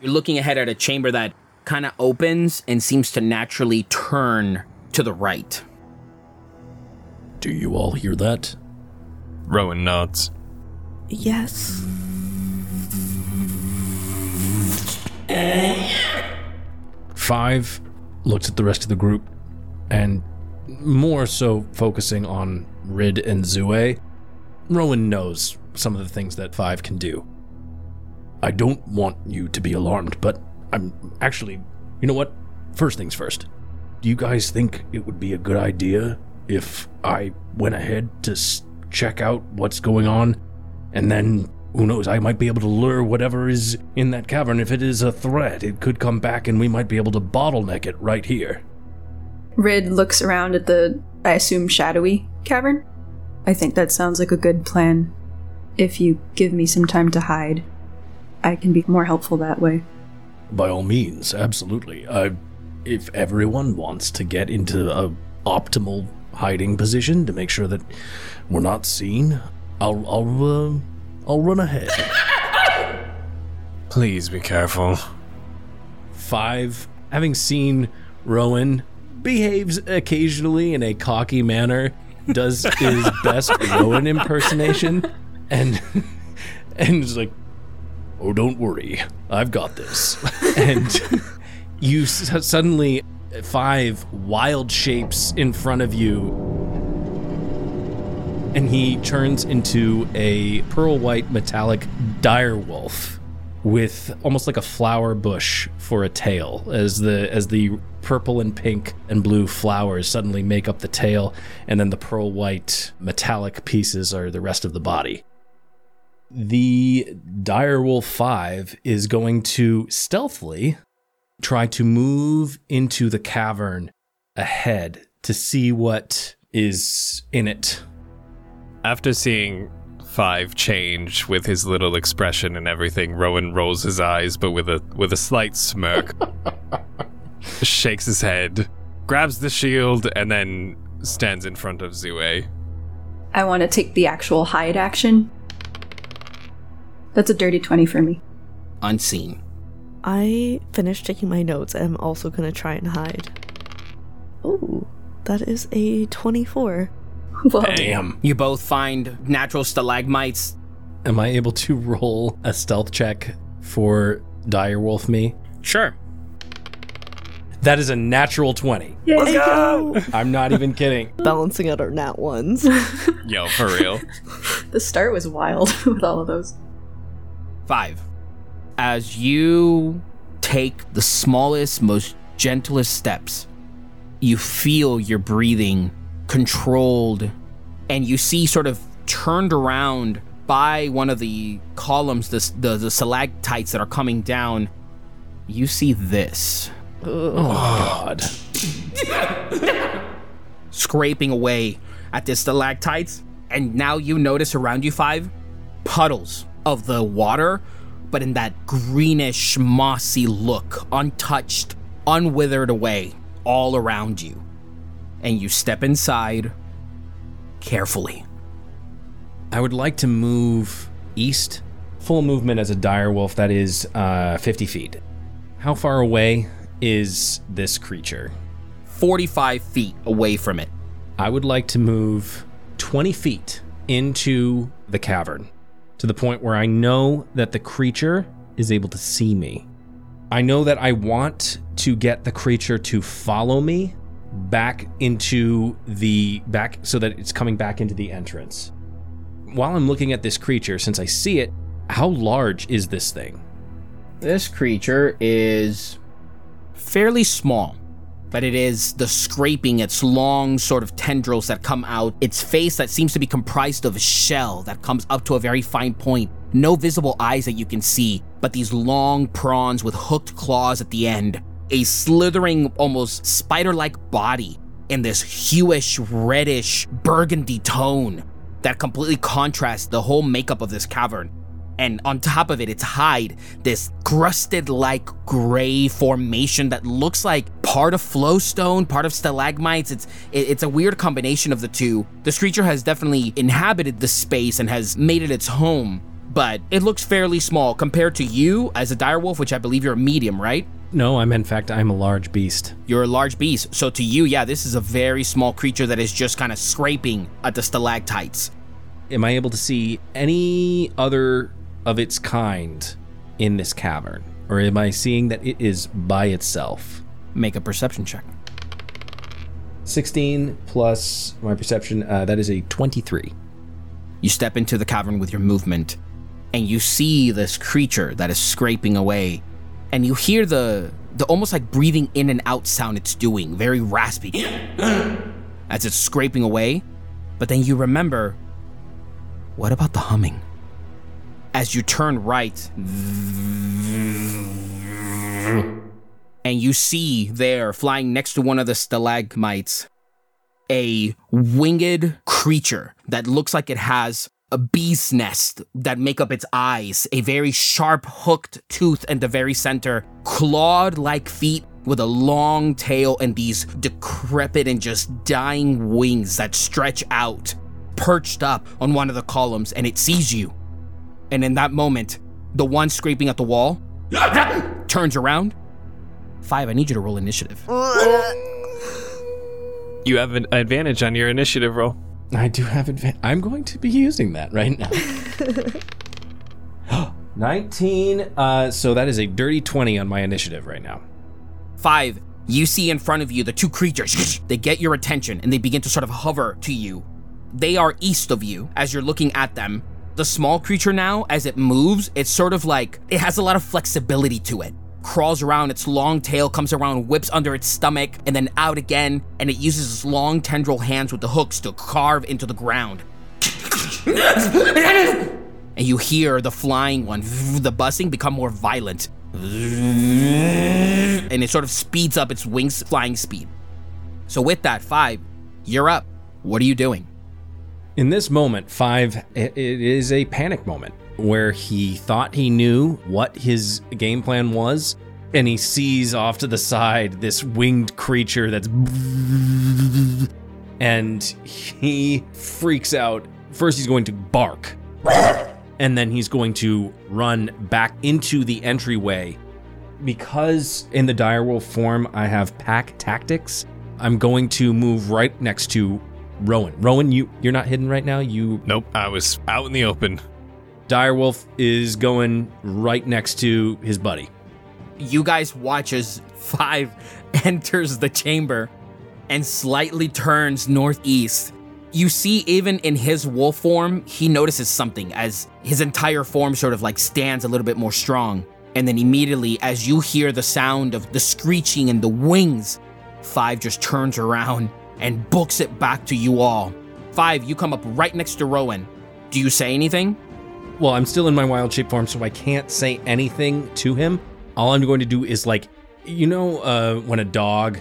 You're looking ahead at a chamber that kind of opens and seems to naturally turn to the right. Do you all hear that? Rowan nods. Yes. Five looks at the rest of the group and more so focusing on Rid and Zue. Rowan knows some of the things that Five can do. I don't want you to be alarmed, but I'm actually, you know what? First things first. Do you guys think it would be a good idea if I went ahead to s- check out what's going on? And then, who knows, I might be able to lure whatever is in that cavern. If it is a threat, it could come back and we might be able to bottleneck it right here. Rid looks around at the, I assume, shadowy cavern. I think that sounds like a good plan. If you give me some time to hide, I can be more helpful that way. By all means, absolutely. Uh, if everyone wants to get into a optimal hiding position to make sure that we're not seen, I'll I'll uh, I'll run ahead. Please be careful. Five, having seen Rowan behaves occasionally in a cocky manner, does his *laughs* best Rowan impersonation, and *laughs* and is like, "Oh, don't worry, I've got this." *laughs* and you s- suddenly five wild shapes in front of you, and he turns into a pearl white metallic dire wolf with almost like a flower bush for a tail as the as the purple and pink and blue flowers suddenly make up the tail and then the pearl white metallic pieces are the rest of the body. The direwolf 5 is going to stealthily try to move into the cavern ahead to see what is in it. After seeing Five change with his little expression and everything, Rowan rolls his eyes, but with a with a slight smirk, *laughs* shakes his head, grabs the shield, and then stands in front of Zue. I want to take the actual hide action. That's a dirty 20 for me. Unseen. I finished taking my notes and I'm also going to try and hide. Oh, that is a 24. *laughs* Whoa. Damn. You both find natural stalagmites. Am I able to roll a stealth check for direwolf me? Sure. That is a natural 20. Let's go! I'm not even kidding. *laughs* Balancing out our nat ones. *laughs* Yo, for real. The start was wild with all of those. Five. As you take the smallest, most gentlest steps, you feel your breathing controlled, and you see sort of turned around by one of the columns, the, the, the stalactites that are coming down. You see this oh, God. *laughs* scraping away at the stalactites, and now you notice around you five puddles of the water, but in that greenish, mossy look, untouched, unwithered away, all around you. And you step inside carefully. I would like to move east. Full movement as a dire wolf, that is uh, 50 feet. How far away is this creature? 45 feet away from it. I would like to move 20 feet into the cavern to the point where I know that the creature is able to see me. I know that I want to get the creature to follow me back into the back so that it's coming back into the entrance. While I'm looking at this creature, since I see it, how large is this thing? This creature is fairly small, but it is the scraping, its long sort of tendrils that come out, its face that seems to be comprised of a shell that comes up to a very fine point. No visible eyes that you can see, but these long prawns with hooked claws at the end, a slithering, almost spider like body in this hewish, reddish, burgundy tone that completely contrasts the whole makeup of this cavern and on top of it, its hide, this crusted like gray formation that looks like part of flowstone, part of stalagmites. It's it, it's a weird combination of the two. This creature has definitely inhabited the space and has made it its home, but it looks fairly small compared to you as a direwolf, which I believe you're a medium, right? No, I'm in fact I'm a large beast. You're a large beast. So to you, yeah, this is a very small creature that is just kind of scraping at the stalactites. Am I able to see any other of its kind in this cavern? Or am I seeing that it is by itself? Make a perception check. 16 plus my perception, uh, that is a 23. You step into the cavern with your movement, and you see this creature that is scraping away, and you hear the the almost like breathing in and out sound it's doing, very raspy, *gasps* as it's scraping away. But then you remember, what about the humming? As you turn right, and you see there, flying next to one of the stalagmites, a winged creature that looks like it has a bee's nest that make up its eyes, a very sharp hooked tooth in the very center, clawed like feet with a long tail and these decrepit and just dying wings that stretch out, perched up on one of the columns, and it sees you. And in that moment, the one scraping at the wall *laughs* turns around. Five, I need you to roll initiative. You have an advantage on your initiative roll. I do have advantage. I'm going to be using that right now. *laughs* *gasps* 19. Uh, so that is a dirty 20 on my initiative right now. Five, you see in front of you the two creatures. *sniffs* They get your attention and they begin to sort of hover to you. They are east of you as you're looking at them. The small creature now, as it moves, it's sort of like it has a lot of flexibility to it. Crawls around, its long tail comes around, whips under its stomach, and then out again, and it uses its long tendril hands with the hooks to carve into the ground. *laughs* and you hear the flying one, *laughs* the buzzing, become more violent. *laughs* And it sort of speeds up its wings flying speed. So, with that, five, you're up. What are you doing? In this moment, Five, it is a panic moment where he thought he knew what his game plan was, and he sees off to the side this winged creature that's. *laughs* And he freaks out. First, he's going to bark, and then he's going to run back into the entryway. Because in the direwolf form, I have pack tactics, I'm going to move right next to Rowan. Rowan, you you're not hidden right now. You Nope, I was out in the open. Direwolf is going right next to his buddy. You guys watch as Five *laughs* enters the chamber and slightly turns northeast. You see, even in his wolf form, he notices something as his entire form sort of like stands a little bit more strong. And then immediately, as you hear the sound of the screeching and the wings, Five just turns around and books it back to you all. Five, you come up right next to Rowan. Do you say anything? Well, I'm still in my wild shape form, so I can't say anything to him. All I'm going to do is like, you know, uh, when a dog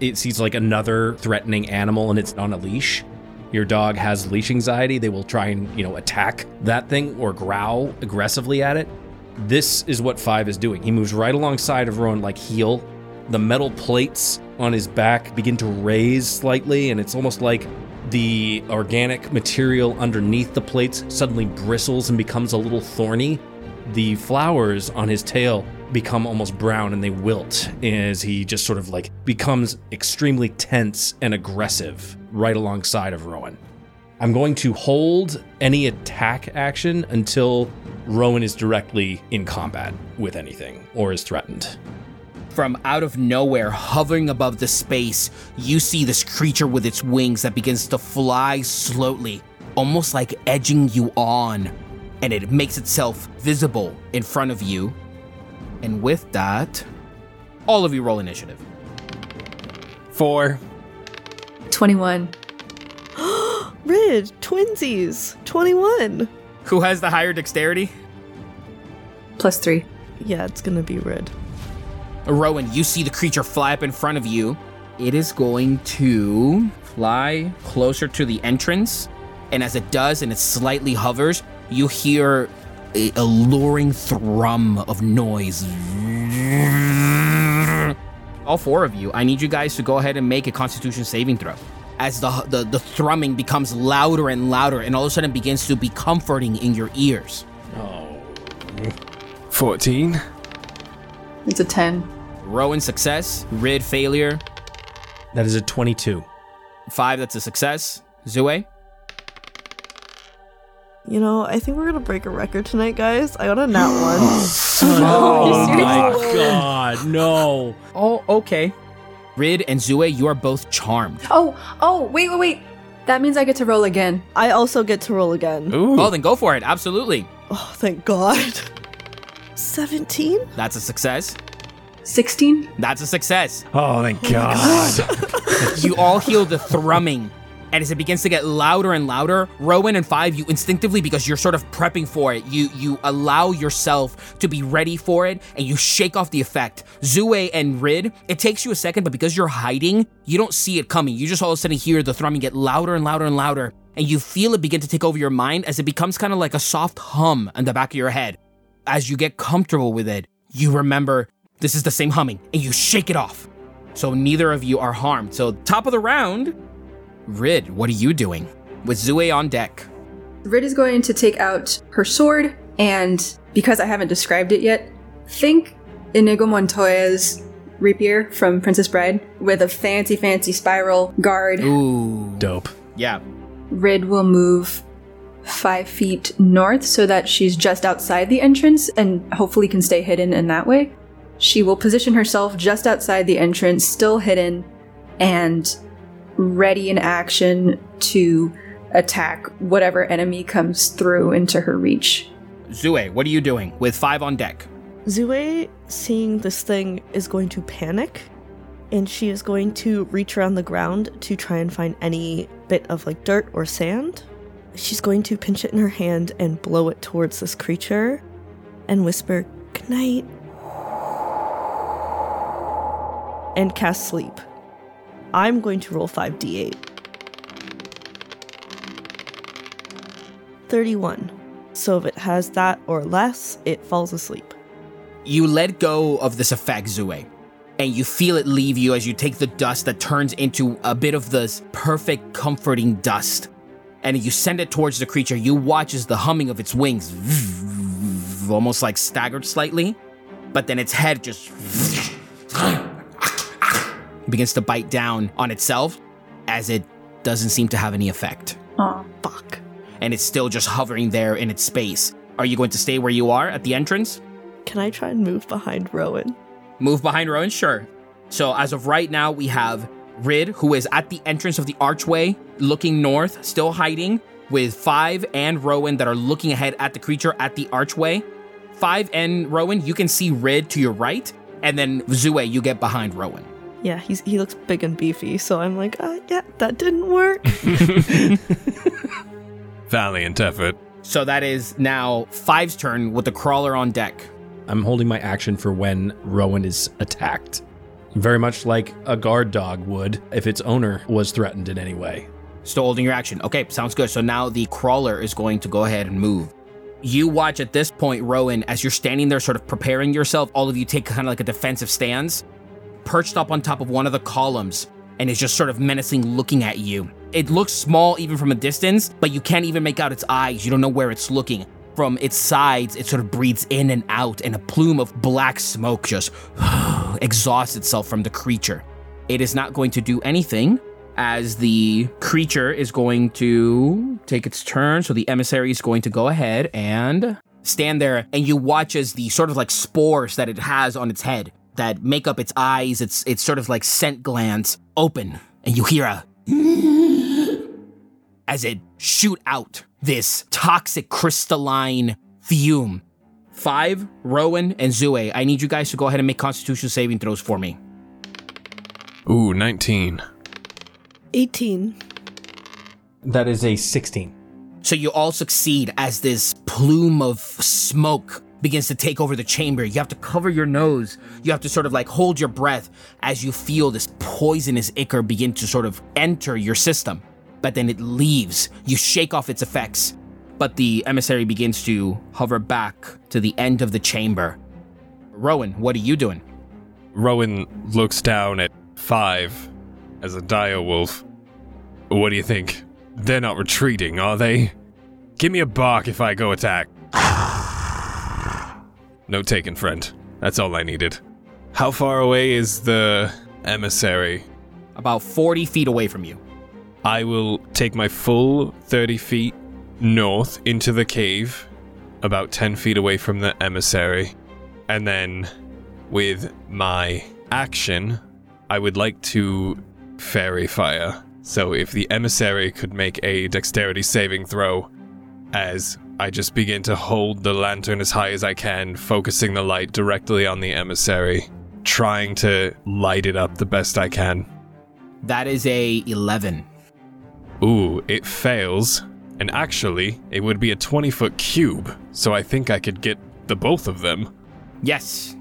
it sees like another threatening animal and it's on a leash. Your dog has leash anxiety. They will try and you know attack that thing or growl aggressively at it. This is what Five is doing. He moves right alongside of Rowan like heel. The metal plates on his back begin to raise slightly, and it's almost like the organic material underneath the plates suddenly bristles and becomes a little thorny. The flowers on his tail become almost brown and they wilt as he just sort of like becomes extremely tense and aggressive right alongside of Rowan. I'm going to hold any attack action until Rowan is directly in combat with anything or is threatened. From out of nowhere, hovering above the space, you see this creature with its wings that begins to fly slowly, almost like edging you on. And it makes itself visible in front of you. And with that, all of you roll initiative. Four. 21. *gasps* Rid, twinsies, 21. Who has the higher dexterity? Plus 3. Yeah, it's gonna be Rid. Rowan, you see the creature fly up in front of you. It is going to fly closer to the entrance. And as it does and it slightly hovers, you hear a alluring thrum of noise. All four of you, I need you guys to go ahead and make a constitution saving throw. As the, the, the thrumming becomes louder and louder, and all of a sudden begins to be comforting in your ears. Oh. 14. It's a 10. Rowan, success. Rid, failure. That is a 22. Five, that's a success. Zue? You know, I think we're gonna break a record tonight, guys. I got a nat *gasps* one. Oh *laughs* my god, no. Oh, okay. Rid and Zue, you are both charmed. Oh, oh, wait, wait, wait. That means I get to roll again. I also get to roll again. Ooh. Oh, then go for it. Absolutely. Oh, thank God. *laughs* 17? That's a success. 16? That's a success. Oh, thank God. *laughs* You all hear the thrumming. And as it begins to get louder and louder, Rowan and Five, you instinctively, because you're sort of prepping for it, you you allow yourself to be ready for it, and you shake off the effect. Zue and Rid, it takes you a second, but because you're hiding, you don't see it coming. You just all of a sudden hear the thrumming get louder and louder and louder, and you feel it begin to take over your mind as it becomes kind of like a soft hum in the back of your head. As you get comfortable with it, you remember this is the same humming, and you shake it off. So neither of you are harmed. So top of the round, Rid, what are you doing? With Zue on deck. Rid is going to take out her sword, and because I haven't described it yet, think Inigo Montoya's rapier from Princess Bride with a fancy, fancy spiral guard. Ooh. Dope. Yeah. Rid will move five feet north so that she's just outside the entrance and hopefully can stay hidden in that way. She will position herself just outside the entrance, still hidden, and ready in action to attack whatever enemy comes through into her reach. Zue, what are you doing with five on deck? Zue, seeing this thing, is going to panic and she is going to reach around the ground to try and find any bit of like dirt or sand. She's going to pinch it in her hand and blow it towards this creature and whisper, Good night. And cast sleep. I'm going to roll 5d8. 31. So if it has that or less, it falls asleep. You let go of this effect, Zue, and you feel it leave you as you take the dust that turns into a bit of this perfect, comforting dust. And you send it towards the creature. You watch as the humming of its wings *laughs* almost like staggered slightly, but then its head just begins to bite down on itself as it doesn't seem to have any effect. Oh, fuck. And it's still just hovering there in its space. Are you going to stay where you are at the entrance? Can I try and move behind Rowan? Move behind Rowan? Sure. So as of right now, we have Rid, who is at the entrance of the archway, looking north, still hiding, with Five and Rowan that are looking ahead at the creature at the archway. Five and Rowan, you can see Rid to your right, and then Zue, you get behind Rowan. Yeah, he's he looks big and beefy, so I'm like, uh, yeah, that didn't work. *laughs* Valiant effort. So that is now Five's turn with the crawler on deck. I'm holding my action for when Rowan is attacked. Very much like a guard dog would if its owner was threatened in any way. Still holding your action. Okay, sounds good. So now the crawler is going to go ahead and move. You watch at this point, Rowan, as you're standing there, sort of preparing yourself. All of you take kind of like a defensive stance, perched up on top of one of the columns, and is just sort of menacing looking at you. It looks small even from a distance, but you can't even make out its eyes. You don't know where it's looking. From its sides, it sort of breathes in and out, and a plume of black smoke just *sighs* exhausts itself from the creature. It is not going to do anything as the creature is going to take its turn. So the emissary is going to go ahead and stand there, and you watch as the sort of like spores that it has on its head that make up its eyes, its its sort of like scent glands open, and you hear a *laughs* as it shoot out this toxic crystalline fume. Five, Rowan, and Zue, I need you guys to go ahead and make constitution saving throws for me. Ooh, 19. 18. That is a 16. So you all succeed as this plume of smoke begins to take over the chamber. You have to cover your nose. You have to sort of like hold your breath as you feel this poisonous ichor begin to sort of enter your system. But then it leaves. You shake off its effects. But the emissary begins to hover back to the end of the chamber. Rowan, what are you doing? Rowan looks down at five as a dire wolf. What do you think? They're not retreating, are they? Give me a bark if I go attack. No taken, friend. That's all I needed. How far away is the emissary? About 40 feet away from you. I will take my full 30 feet north into the cave, about 10 feet away from the emissary. And then, with my action, I would like to faerie fire. So if the emissary could make a dexterity saving throw, as I just begin to hold the lantern as high as I can, focusing the light directly on the emissary, trying to light it up the best I can. That is a 11. Ooh, it fails. And actually, it would be a 20 foot cube, so I think I could get the both of them. Yes,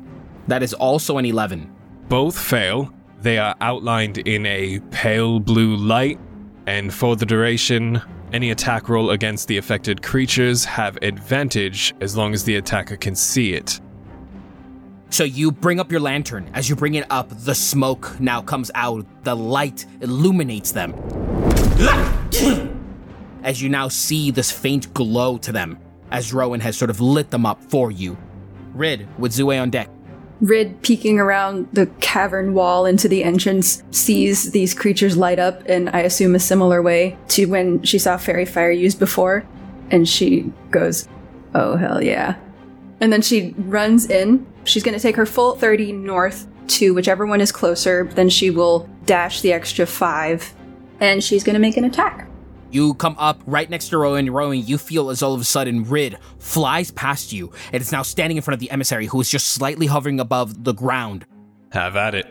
that is also an 11. Both fail. They are outlined in a pale blue light, and for the duration, any attack roll against the affected creatures have advantage as long as the attacker can see it. So you bring up your lantern. As you bring it up, the smoke now comes out. The light illuminates them. As you now see this faint glow to them, as Rowan has sort of lit them up for you. Rid, with Zue on deck. Rid, peeking around the cavern wall into the entrance, sees these creatures light up in, I assume, a similar way to when she saw faerie fire used before. And she goes, Oh, hell yeah. And then she runs in. She's going to take her full 30 north to whichever one is closer. Then she will dash the extra five. And she's going to make an attack. You come up right next to Rowan. Rowan, you feel as all of a sudden Rid flies past you and is now standing in front of the emissary who is just slightly hovering above the ground. Have at it.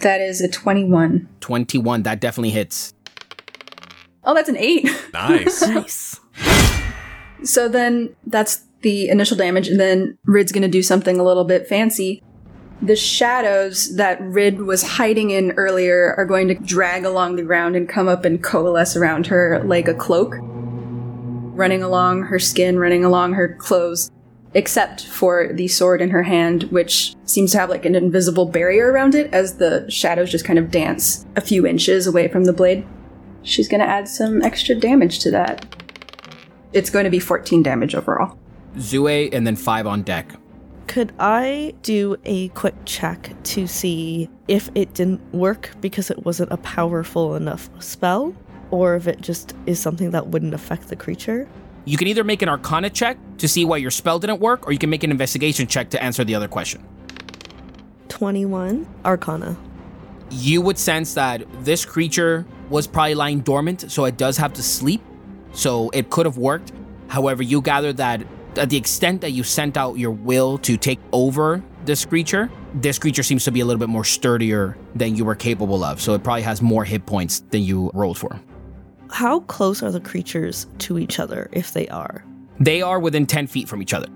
That is a 21. 21, that definitely hits. Oh, that's an 8. Nice. *laughs* Nice. So then that's the initial damage, and then Rid's gonna do something a little bit fancy. The shadows that Rid was hiding in earlier are going to drag along the ground and come up and coalesce around her like a cloak, running along her skin, running along her clothes, except for the sword in her hand, which seems to have like an invisible barrier around it as the shadows just kind of dance a few inches away from the blade. She's gonna add some extra damage to that. It's going to be 14 damage overall. Zue and then 5 on deck. Could I do a quick check to see if it didn't work because it wasn't a powerful enough spell, or if it just is something that wouldn't affect the creature? You can either make an arcana check to see why your spell didn't work, or you can make an investigation check to answer the other question. 21 Arcana. You would sense that this creature was probably lying dormant, so it does have to sleep, so it could have worked. However, you gather that at the extent that you sent out your will to take over this creature, this creature seems to be a little bit more sturdier than you were capable of, so it probably has more hit points than you rolled for. How close are the creatures to each other, if they are? They are within 10 feet from each other.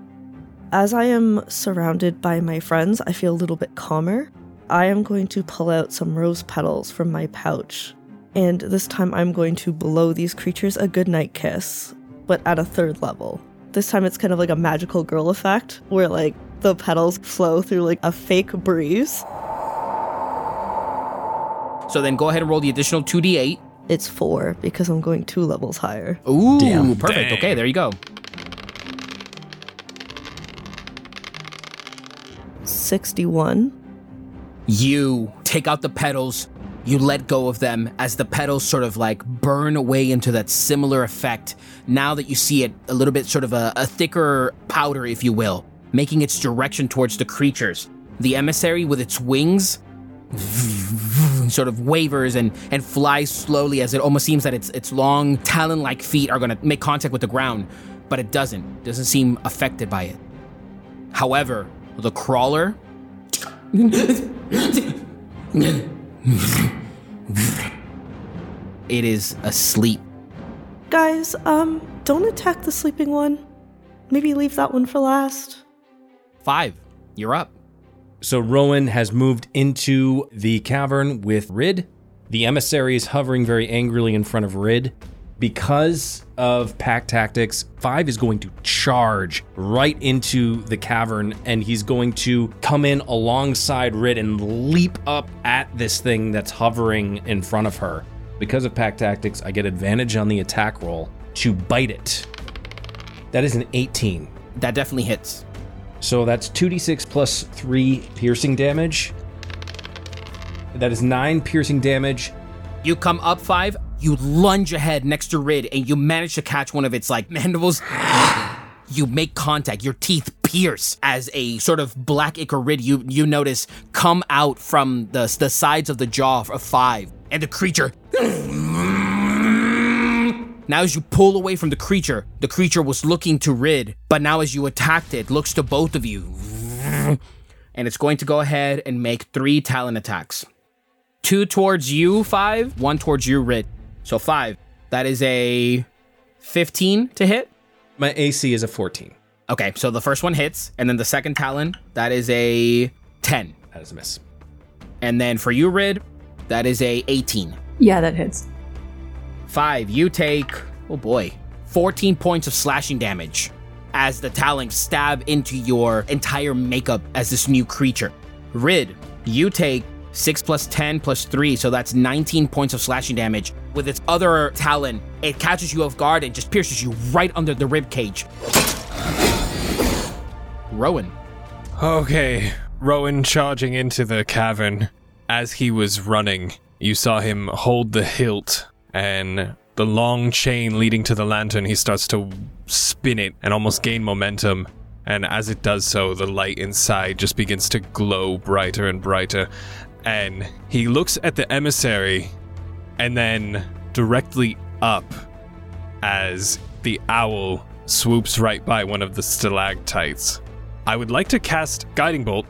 As I am surrounded by my friends, I feel a little bit calmer. I am going to pull out some rose petals from my pouch, and this time I'm going to blow these creatures a goodnight kiss, but at a third level. This time it's kind of like a magical girl effect, where like the petals flow through like a fake breeze. So then go ahead and roll the additional 2d8. It's four because I'm going two levels higher. Ooh, Damn. perfect. Dang. Okay, there you go. 61. You take out the petals, you let go of them as the petals sort of like burn away into that similar effect. Now that you see it a little bit sort of a, a thicker powder, if you will, making its direction towards the creatures. The emissary with its wings *laughs* sort of wavers and, and flies slowly as it almost seems that its its long talon-like feet are gonna make contact with the ground, but it doesn't. Doesn't seem affected by it. However, the crawler *laughs* it is asleep. Guys, um, don't attack the sleeping one. Maybe leave that one for last. Five, you're up. So Rowan has moved into the cavern with Rid. The emissary is hovering very angrily in front of Rid. Because of pack tactics, Five is going to charge right into the cavern and he's going to come in alongside Rid and leap up at this thing that's hovering in front of her. Because of pack tactics, I get advantage on the attack roll to bite it. That is an 18. That definitely hits. So that's 2d6 plus 3 piercing damage. That is 9 piercing damage. You come up five, you lunge ahead next to Rid, and you manage to catch one of its like mandibles. *gasps* You make contact, your teeth pierce as a sort of black ichor Rid you you notice come out from the the sides of the jaw of five, and the creature. *sniffs* Now, as you pull away from the creature, the creature was looking to Rid, but now as you attacked it, looks to both of you. *sniffs* And it's going to go ahead and make three talon attacks. Two towards you, five, one towards you, Rid. So five. That is a 15 to hit. My AC is a 14. Okay, so the first one hits, and then the second talon, that is a 10. That is a miss. And then for you, Rid, that is a 18. Yeah, that hits. Five, you take, oh boy, 14 points of slashing damage as the talons stab into your entire makeup as this new creature. Rid, you take 6 plus 10 plus 3, so that's 19 points of slashing damage. With its other talon, it catches you off guard and just pierces you right under the rib cage. Rowan. Okay, Rowan charging into the cavern. As he was running, you saw him hold the hilt and the long chain leading to the lantern. He starts to spin it and almost gain momentum. And as it does so, the light inside just begins to glow brighter and brighter. And he looks at the emissary and then directly up as the owl swoops right by one of the stalactites. I would like to cast Guiding Bolt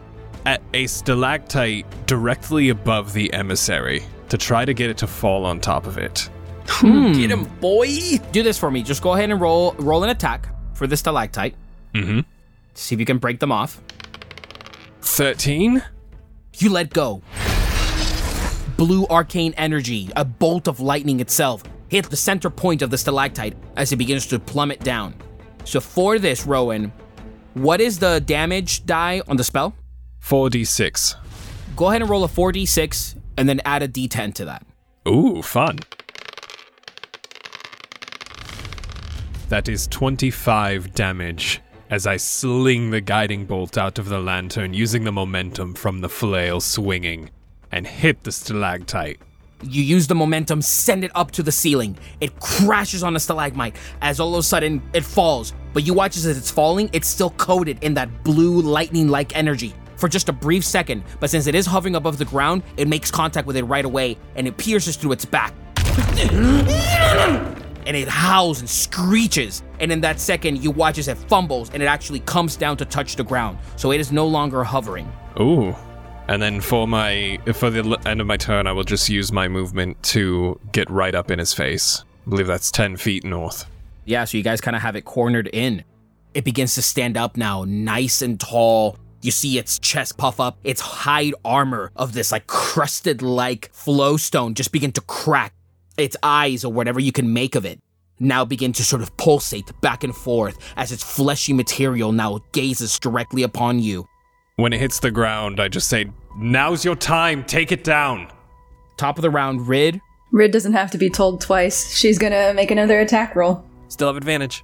at a stalactite directly above the emissary to try to get it to fall on top of it. Get him, boy. Do this for me. Just go ahead and roll roll an attack for the stalactite. Mm-hmm. See if you can break them off. 13? You let go. Blue arcane energy, a bolt of lightning itself, hit the center point of the stalactite as it begins to plummet down. So for this, Rowan, what is the damage die on the spell? 4d6. Go ahead and roll a 4d6 and then add a d10 to that. Ooh, fun. That is 25 damage as I sling the guiding bolt out of the lantern using the momentum from the flail swinging and hit the stalactite. You use the momentum, send it up to the ceiling. It crashes on a stalagmite as all of a sudden it falls. But you watch as it's falling, it's still coated in that blue lightning like energy for just a brief second. But since it is hovering above the ground, it makes contact with it right away and it pierces through its back. and it howls and screeches. And in that second, you watch as it fumbles and it actually comes down to touch the ground. So it is no longer hovering. Ooh. And then for my for the end of my turn, I will just use my movement to get right up in his face. I believe that's 10 feet north. Yeah, so you guys kind of have it cornered in. It begins to stand up now, nice and tall. You see its chest puff up, its hide armor of this like crusted like flowstone just begin to crack. Its eyes, or whatever you can make of it, now begin to sort of pulsate back and forth as its fleshy material now gazes directly upon you. When it hits the ground, I just say, Now's your time, take it down. Top of the round, Rid. Rid doesn't have to be told twice. She's gonna make another attack roll. Still have advantage.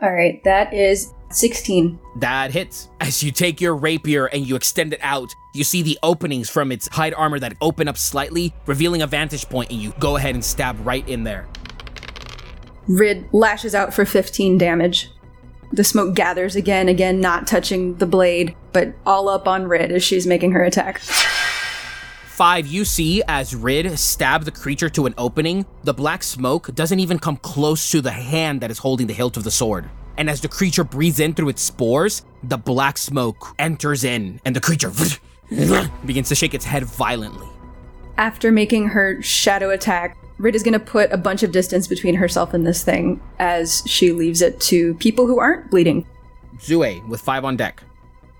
All right, that is 16. That hits. As you take your rapier and you extend it out, you see the openings from its hide armor that open up slightly, revealing a vantage point, and you go ahead and stab right in there. Rid lashes out for 15 damage. The smoke gathers again, again, not touching the blade, but all up on Rid as she's making her attack. Five, you see as Rid stab the creature to an opening, the black smoke doesn't even come close to the hand that is holding the hilt of the sword. And as the creature breathes in through its spores, the black smoke enters in, and the creature *laughs* begins to shake its head violently. After making her shadow attack, Rid is going to put a bunch of distance between herself and this thing as she leaves it to people who aren't bleeding. Zue with five on deck.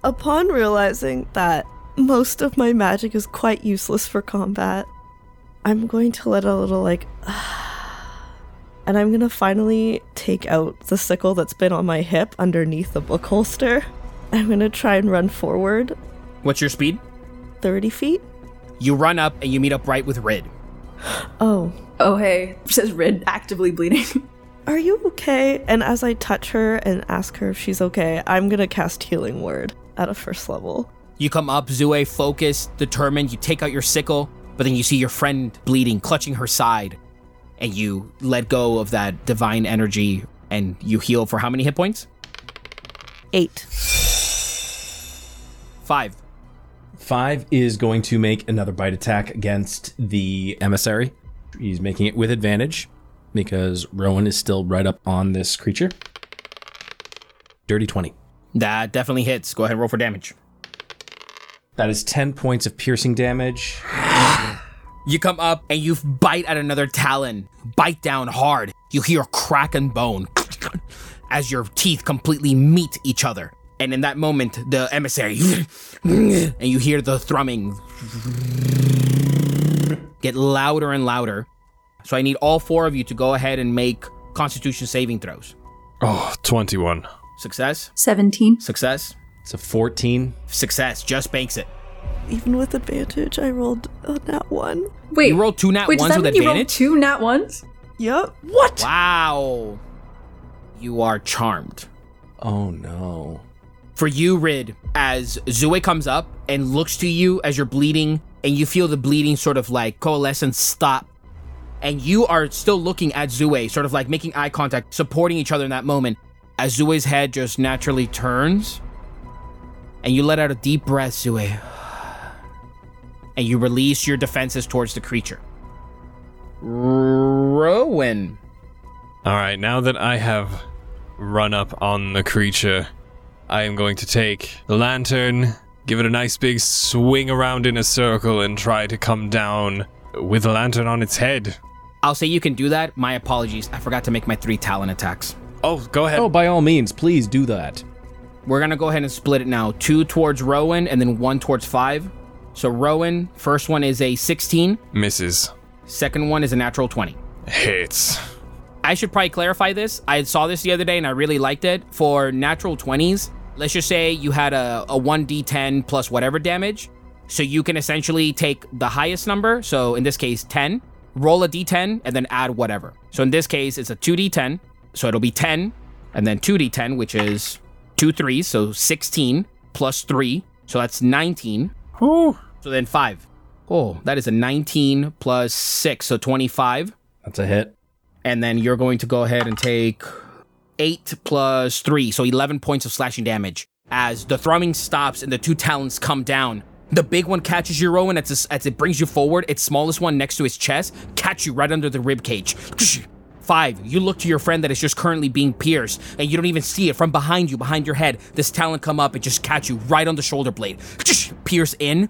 Upon realizing that most of my magic is quite useless for combat, I'm going to let a little like. *sighs* and I'm gonna finally take out the sickle that's been on my hip underneath the book holster. I'm gonna try and run forward What's your speed? 30 feet. You run up and you meet up right with Rid. Oh, Oh, hey, says Rid, actively bleeding. are you okay? And as I touch her and ask her if she's okay, I'm gonna cast Healing Word at a first level. You come up, Zue, focused, determined. You take out your sickle, but then you see your friend bleeding, clutching her side, and you let go of that divine energy and you heal for how many hit points? Eight. Five. Five is going to make another bite attack against the emissary. He's making it with advantage because Rowan is still right up on this creature. Dirty 20. That definitely hits. Go ahead and roll for damage. That is 10 points of piercing damage. You come up and you bite at another talon, bite down hard. You hear a crack and bone as your teeth completely meet each other. And in that moment, the emissary, and you hear the thrumming get louder and louder. So I need all four of you to go ahead and make constitution saving throws. Oh, 21. Success, 17. success, It's a 14. success. Just banks it. Even with advantage, I rolled a nat one. Wait, You rolled two nat wait, does ones that with mean you rolled two nat ones? Yup. What? Wow. You are charmed. Oh no. For you, Rid, as Zue comes up and looks to you as you're bleeding, and you feel the bleeding sort of like coalesce and stop. And you are still looking at Zue, sort of like making eye contact, supporting each other in that moment, as Zue's head just naturally turns. And you let out a deep breath, Zue. And you release your defenses towards the creature. Rowan. All right, now that I have run up on the creature, I am going to take the lantern, give it a nice big swing around in a circle, and try to come down with the lantern on its head. I'll say you can do that. My apologies. I forgot to make my three talon attacks. Oh, go ahead. Oh, by all means, please do that. We're gonna go ahead and split it now. Two towards Rowan and then one towards five. So Rowan, first one is a 16. Misses. Second one is a natural 20. Hits. I should probably clarify this. I saw this the other day and I really liked it. For natural 20s, let's just say you had a, a 1d10 plus whatever damage. So you can essentially take the highest number, so in this case 10, roll a d10, and then add whatever. So in this case, it's a 2d10, so it'll be 10, and then 2d10, which is two threes, so 16 plus 3, so that's 19. Whew. So then 5. Oh, that is a 19 plus 6, so 25. That's a hit. And then you're going to go ahead and take 8 plus 3, so 11 points of slashing damage. As the thrumming stops and the two talons come down, the big one catches you, Rowan, as, as it brings you forward. Its smallest one next to his chest catch you right under the rib cage. Five, you look to your friend that is just currently being pierced, and you don't even see it from behind you, behind your head. This talon come up and just catch you right on the shoulder blade. Pierce in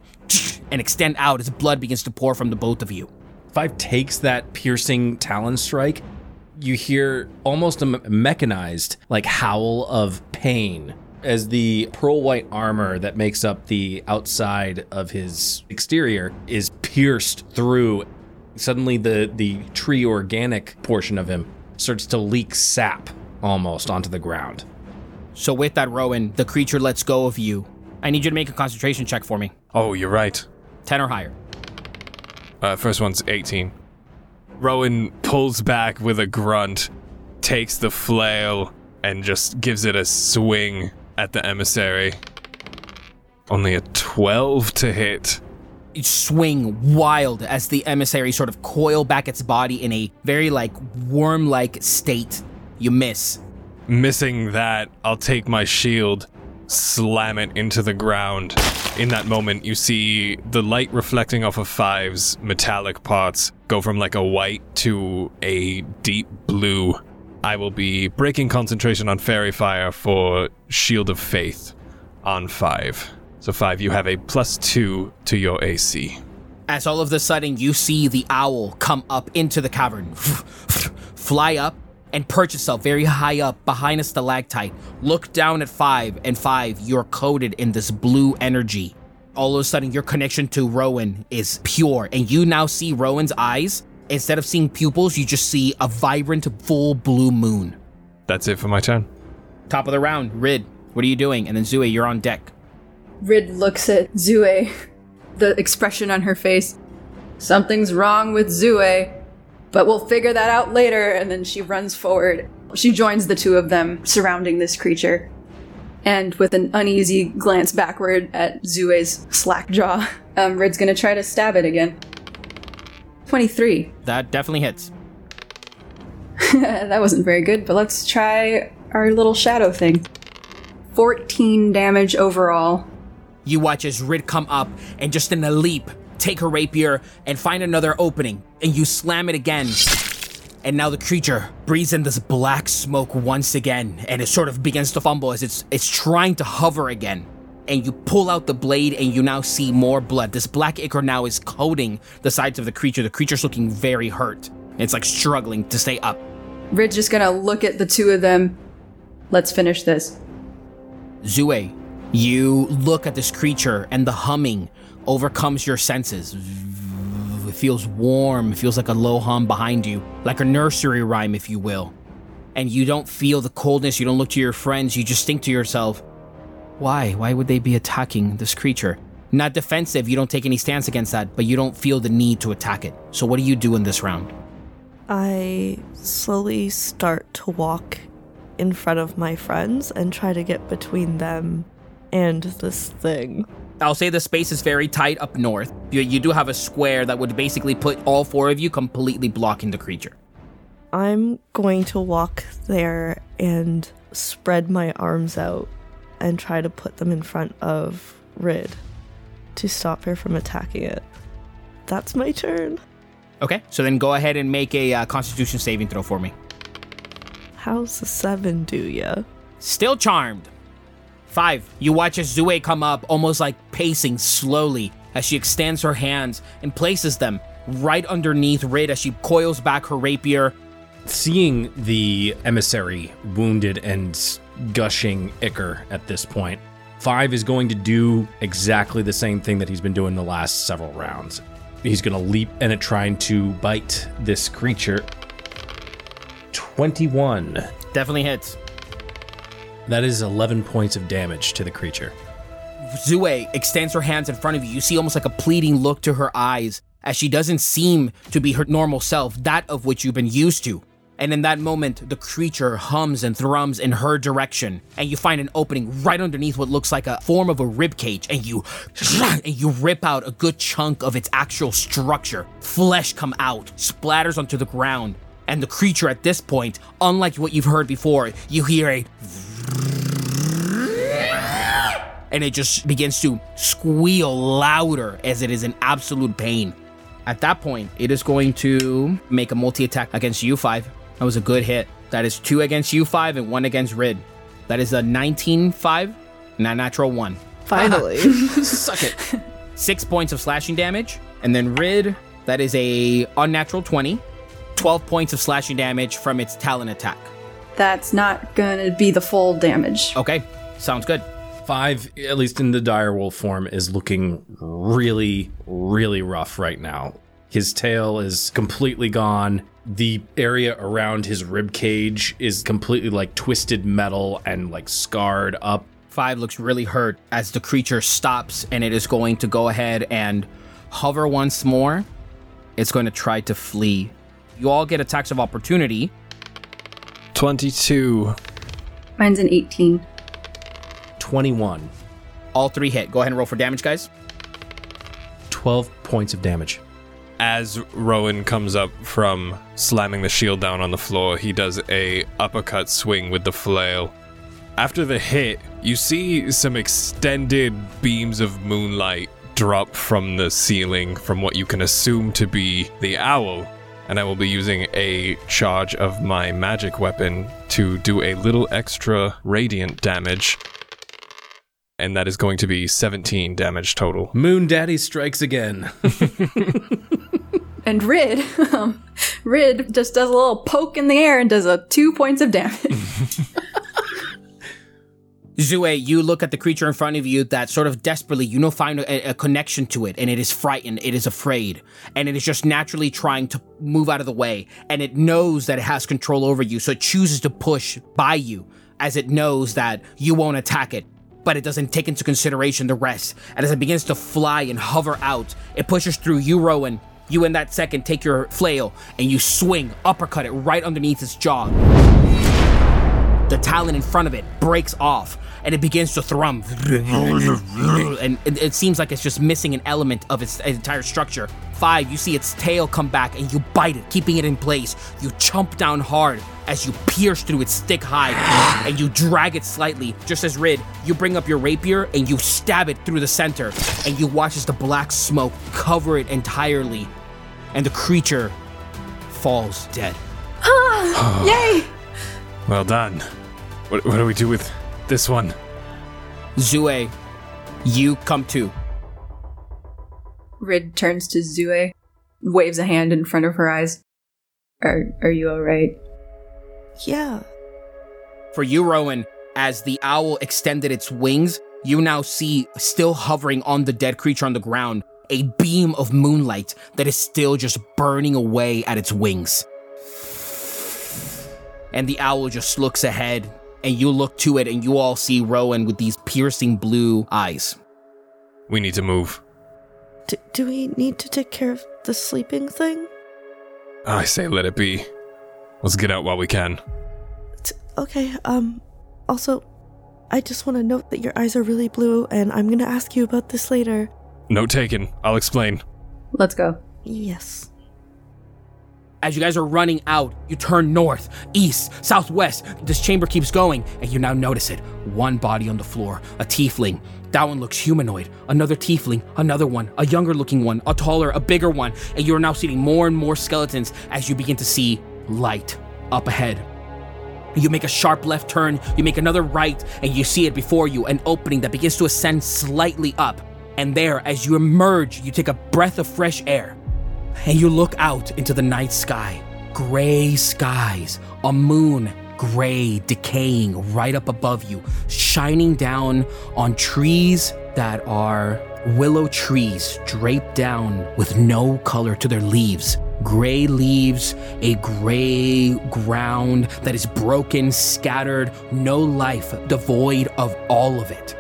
and extend out as blood begins to pour from the both of you. Five takes that piercing talon strike. You hear almost a mechanized like howl of pain as the pearl white armor that makes up the outside of his exterior is pierced through. Suddenly, the the tree organic portion of him starts to leak sap almost onto the ground. So with that, Rowan, the creature lets go of you. I need you to make a concentration check for me. Oh, you're right. 10 or higher. Uh, first one's 18. Rowan pulls back with a grunt, takes the flail, and just gives it a swing at the emissary. Only a 12 to hit. You swing wild as the emissary sort of coil back its body in a very like worm-like state. You miss. Missing that, I'll take my shield, slam it into the ground. In that moment, you see the light reflecting off of Five's metallic parts go from like a white to a deep blue. I will be breaking concentration on Faerie Fire for Shield of Faith on Five. So, Five, you have a plus two to your AC. As all of a sudden you see the owl come up into the cavern, *laughs* fly up, and perch yourself very high up behind a stalactite. Look down at five, and five, you're coated in this blue energy. All of a sudden, your connection to Rowan is pure, and you now see Rowan's eyes. Instead of seeing pupils, you just see a vibrant, full blue moon. That's it for my turn. Top of the round, Rid, what are you doing? And then Zue, you're on deck. Rid looks at Zue, *laughs* the expression on her face. Something's wrong with Zue, but we'll figure that out later. And then she runs forward. She joins the two of them surrounding this creature. And with an uneasy glance backward at Zue's slack jaw, um, Rid's gonna try to stab it again. 23. That definitely hits. *laughs* that wasn't very good, but let's try our little shadow thing. 14 damage overall. You watch as Rid come up and just in a leap, take her rapier and find another opening, and you slam it again. And now the creature breathes in this black smoke once again, and it sort of begins to fumble as it's it's trying to hover again. And you pull out the blade, and you now see more blood. This black ichor now is coating the sides of the creature. The creature's looking very hurt. It's like struggling to stay up. Rid's just gonna look at the two of them. Let's finish this. Zue, you look at this creature, and the humming overcomes your senses. It feels warm, it feels like a low hum behind you, like a nursery rhyme, if you will. And you don't feel the coldness, you don't look to your friends, you just think to yourself, why? Why would they be attacking this creature? Not defensive, you don't take any stance against that, but you don't feel the need to attack it. So, what do you do in this round? I slowly start to walk in front of my friends and try to get between them and this thing. I'll say the space is very tight up north. You, you do have a square that would basically put all four of you completely blocking the creature. I'm going to walk there and spread my arms out and try to put them in front of Rid to stop her from attacking it. That's my turn. Okay, so then go ahead and make a uh, Constitution saving throw for me. How's the seven do ya? Still charmed. Five. You watch as Zue come up, almost like pacing slowly as she extends her hands and places them right underneath Rid as she coils back her rapier. Seeing the emissary wounded and gushing ichor at this point, Five is going to do exactly the same thing that he's been doing the last several rounds. He's going to leap and trying to bite this creature. 21. Definitely hits. That is 11 points of damage to the creature. Zue extends her hands in front of you. You see almost like a pleading look to her eyes as she doesn't seem to be her normal self, that of which you've been used to. And in that moment, the creature hums and thrums in her direction, and you find an opening right underneath what looks like a form of a rib cage, and you *sniffs* and you rip out a good chunk of its actual structure. Flesh come out, splatters onto the ground, and the creature at this point, unlike what you've heard before, you hear a and it just begins to squeal louder as it is in absolute pain. At that point, it is going to make a multi attack against U5. That was a good hit. That is two against U5 and one against Rid. That is a 19 5 and a natural one. Finally. *laughs* Suck it. Six points of slashing damage. And then Rid, that is a unnatural 20. 12 points of slashing damage from its talon attack. That's not gonna be the full damage. Okay, sounds good. Five, at least in the direwolf form, is looking really, really rough right now. His tail is completely gone. The area around his rib cage is completely like twisted metal and like scarred up. Five looks really hurt as the creature stops and it is going to go ahead and hover once more. It's going to try to flee. You all get attacks of opportunity. 22. Mine's an 18. 21. All three hit. Go ahead and roll for damage, guys. 12 points of damage. As Rowan comes up from slamming the shield down on the floor, he does a uppercut swing with the flail. After the hit, you see some extended beams of moonlight drop from the ceiling from what you can assume to be the owl, and I will be using a charge of my magic weapon to do a little extra radiant damage. And that is going to be 17 damage total. Moon Daddy strikes again. *laughs* And Rid, um, Rid just does a little poke in the air and does a two points of damage. *laughs* Zue, you look at the creature in front of you that sort of desperately, you know, find a, a connection to it, and it is frightened, it is afraid, and it is just naturally trying to move out of the way, and it knows that it has control over you, so it chooses to push by you, as it knows that you won't attack it. But it doesn't take into consideration the rest. And as it begins to fly and hover out, it pushes through you, Rowan. You, in that second, take your flail and you swing, uppercut it right underneath its jaw. The talon in front of it breaks off and it begins to thrum. And it, it seems like it's just missing an element of its entire structure. Five, you see its tail come back and you bite it, keeping it in place. You chomp down hard as you pierce through its thick hide and you drag it slightly. Just as Rid, you bring up your rapier and you stab it through the center and you watch as the black smoke cover it entirely and the creature falls dead. Ah, yay! Well done. What, what do we do with this one? Zue, you come too. Rid turns to Zue, waves a hand in front of her eyes. Are are you alright? Yeah. For you, Rowan, as the owl extended its wings, you now see, still hovering on the dead creature on the ground, a beam of moonlight that is still just burning away at its wings. And the owl just looks ahead, and you look to it, and you all see Rowan with these piercing blue eyes. We need to move. D- do we need to take care of the sleeping thing? I say let it be. Let's get out while we can. T- okay, um, also, I just want to note that your eyes are really blue, and I'm gonna ask you about this later. Note taken. I'll explain. Let's go. Yes. As you guys are running out, you turn north, east, southwest. This chamber keeps going, and you now notice it. One body on the floor, a tiefling. That one looks humanoid. Another tiefling, another one, a younger looking one, a taller, a bigger one. And you're now seeing more and more skeletons as you begin to see light up ahead. You make a sharp left turn, you make another right, and you see it before you an opening that begins to ascend slightly up. And there, as you emerge, you take a breath of fresh air and you look out into the night sky. Gray skies, a moon, gray, decaying right up above you, shining down on trees that are willow trees draped down with no color to their leaves. Gray leaves, a gray ground that is broken, scattered, no life, devoid of all of it.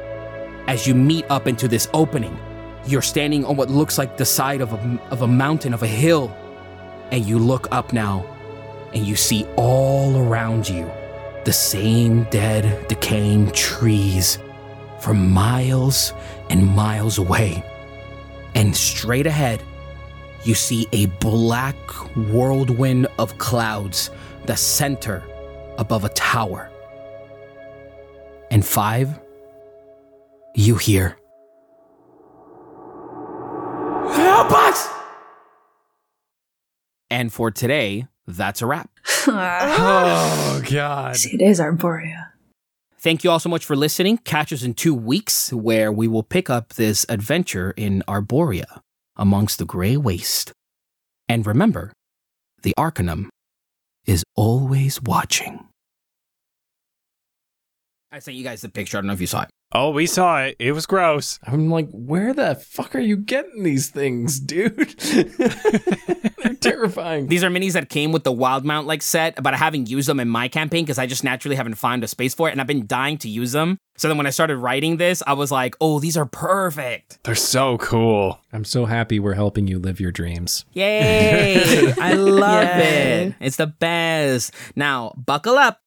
As you meet up into this opening, you're standing on what looks like the side of a, of a mountain, of a hill, and you look up now and you see all around you the same dead, decaying trees for miles and miles away. And straight ahead, you see a black whirlwind of clouds that center above a tower. And five, you hear. Help us! And for today, that's a wrap. *laughs* Oh *laughs* God. See, it is Arborea. Thank you all so much for listening. Catch us in two weeks where we will pick up this adventure in Arborea amongst the gray waste. And remember, the Arcanum is always watching. I sent you guys the picture. I don't know if you saw it. Oh, we saw it. It was gross. I'm like, where the fuck are you getting these things, *laughs* dude? They're terrifying. These are minis that came with the Wild Mount like set, but I haven't used them in my campaign because I just naturally haven't found a space for it, and I've been dying to use them. So then when I started writing this, I was like, oh, these are perfect. They're so cool. I'm so happy we're helping you live your dreams. Yay! *laughs* I love Yay. it. It's the best. Now, buckle up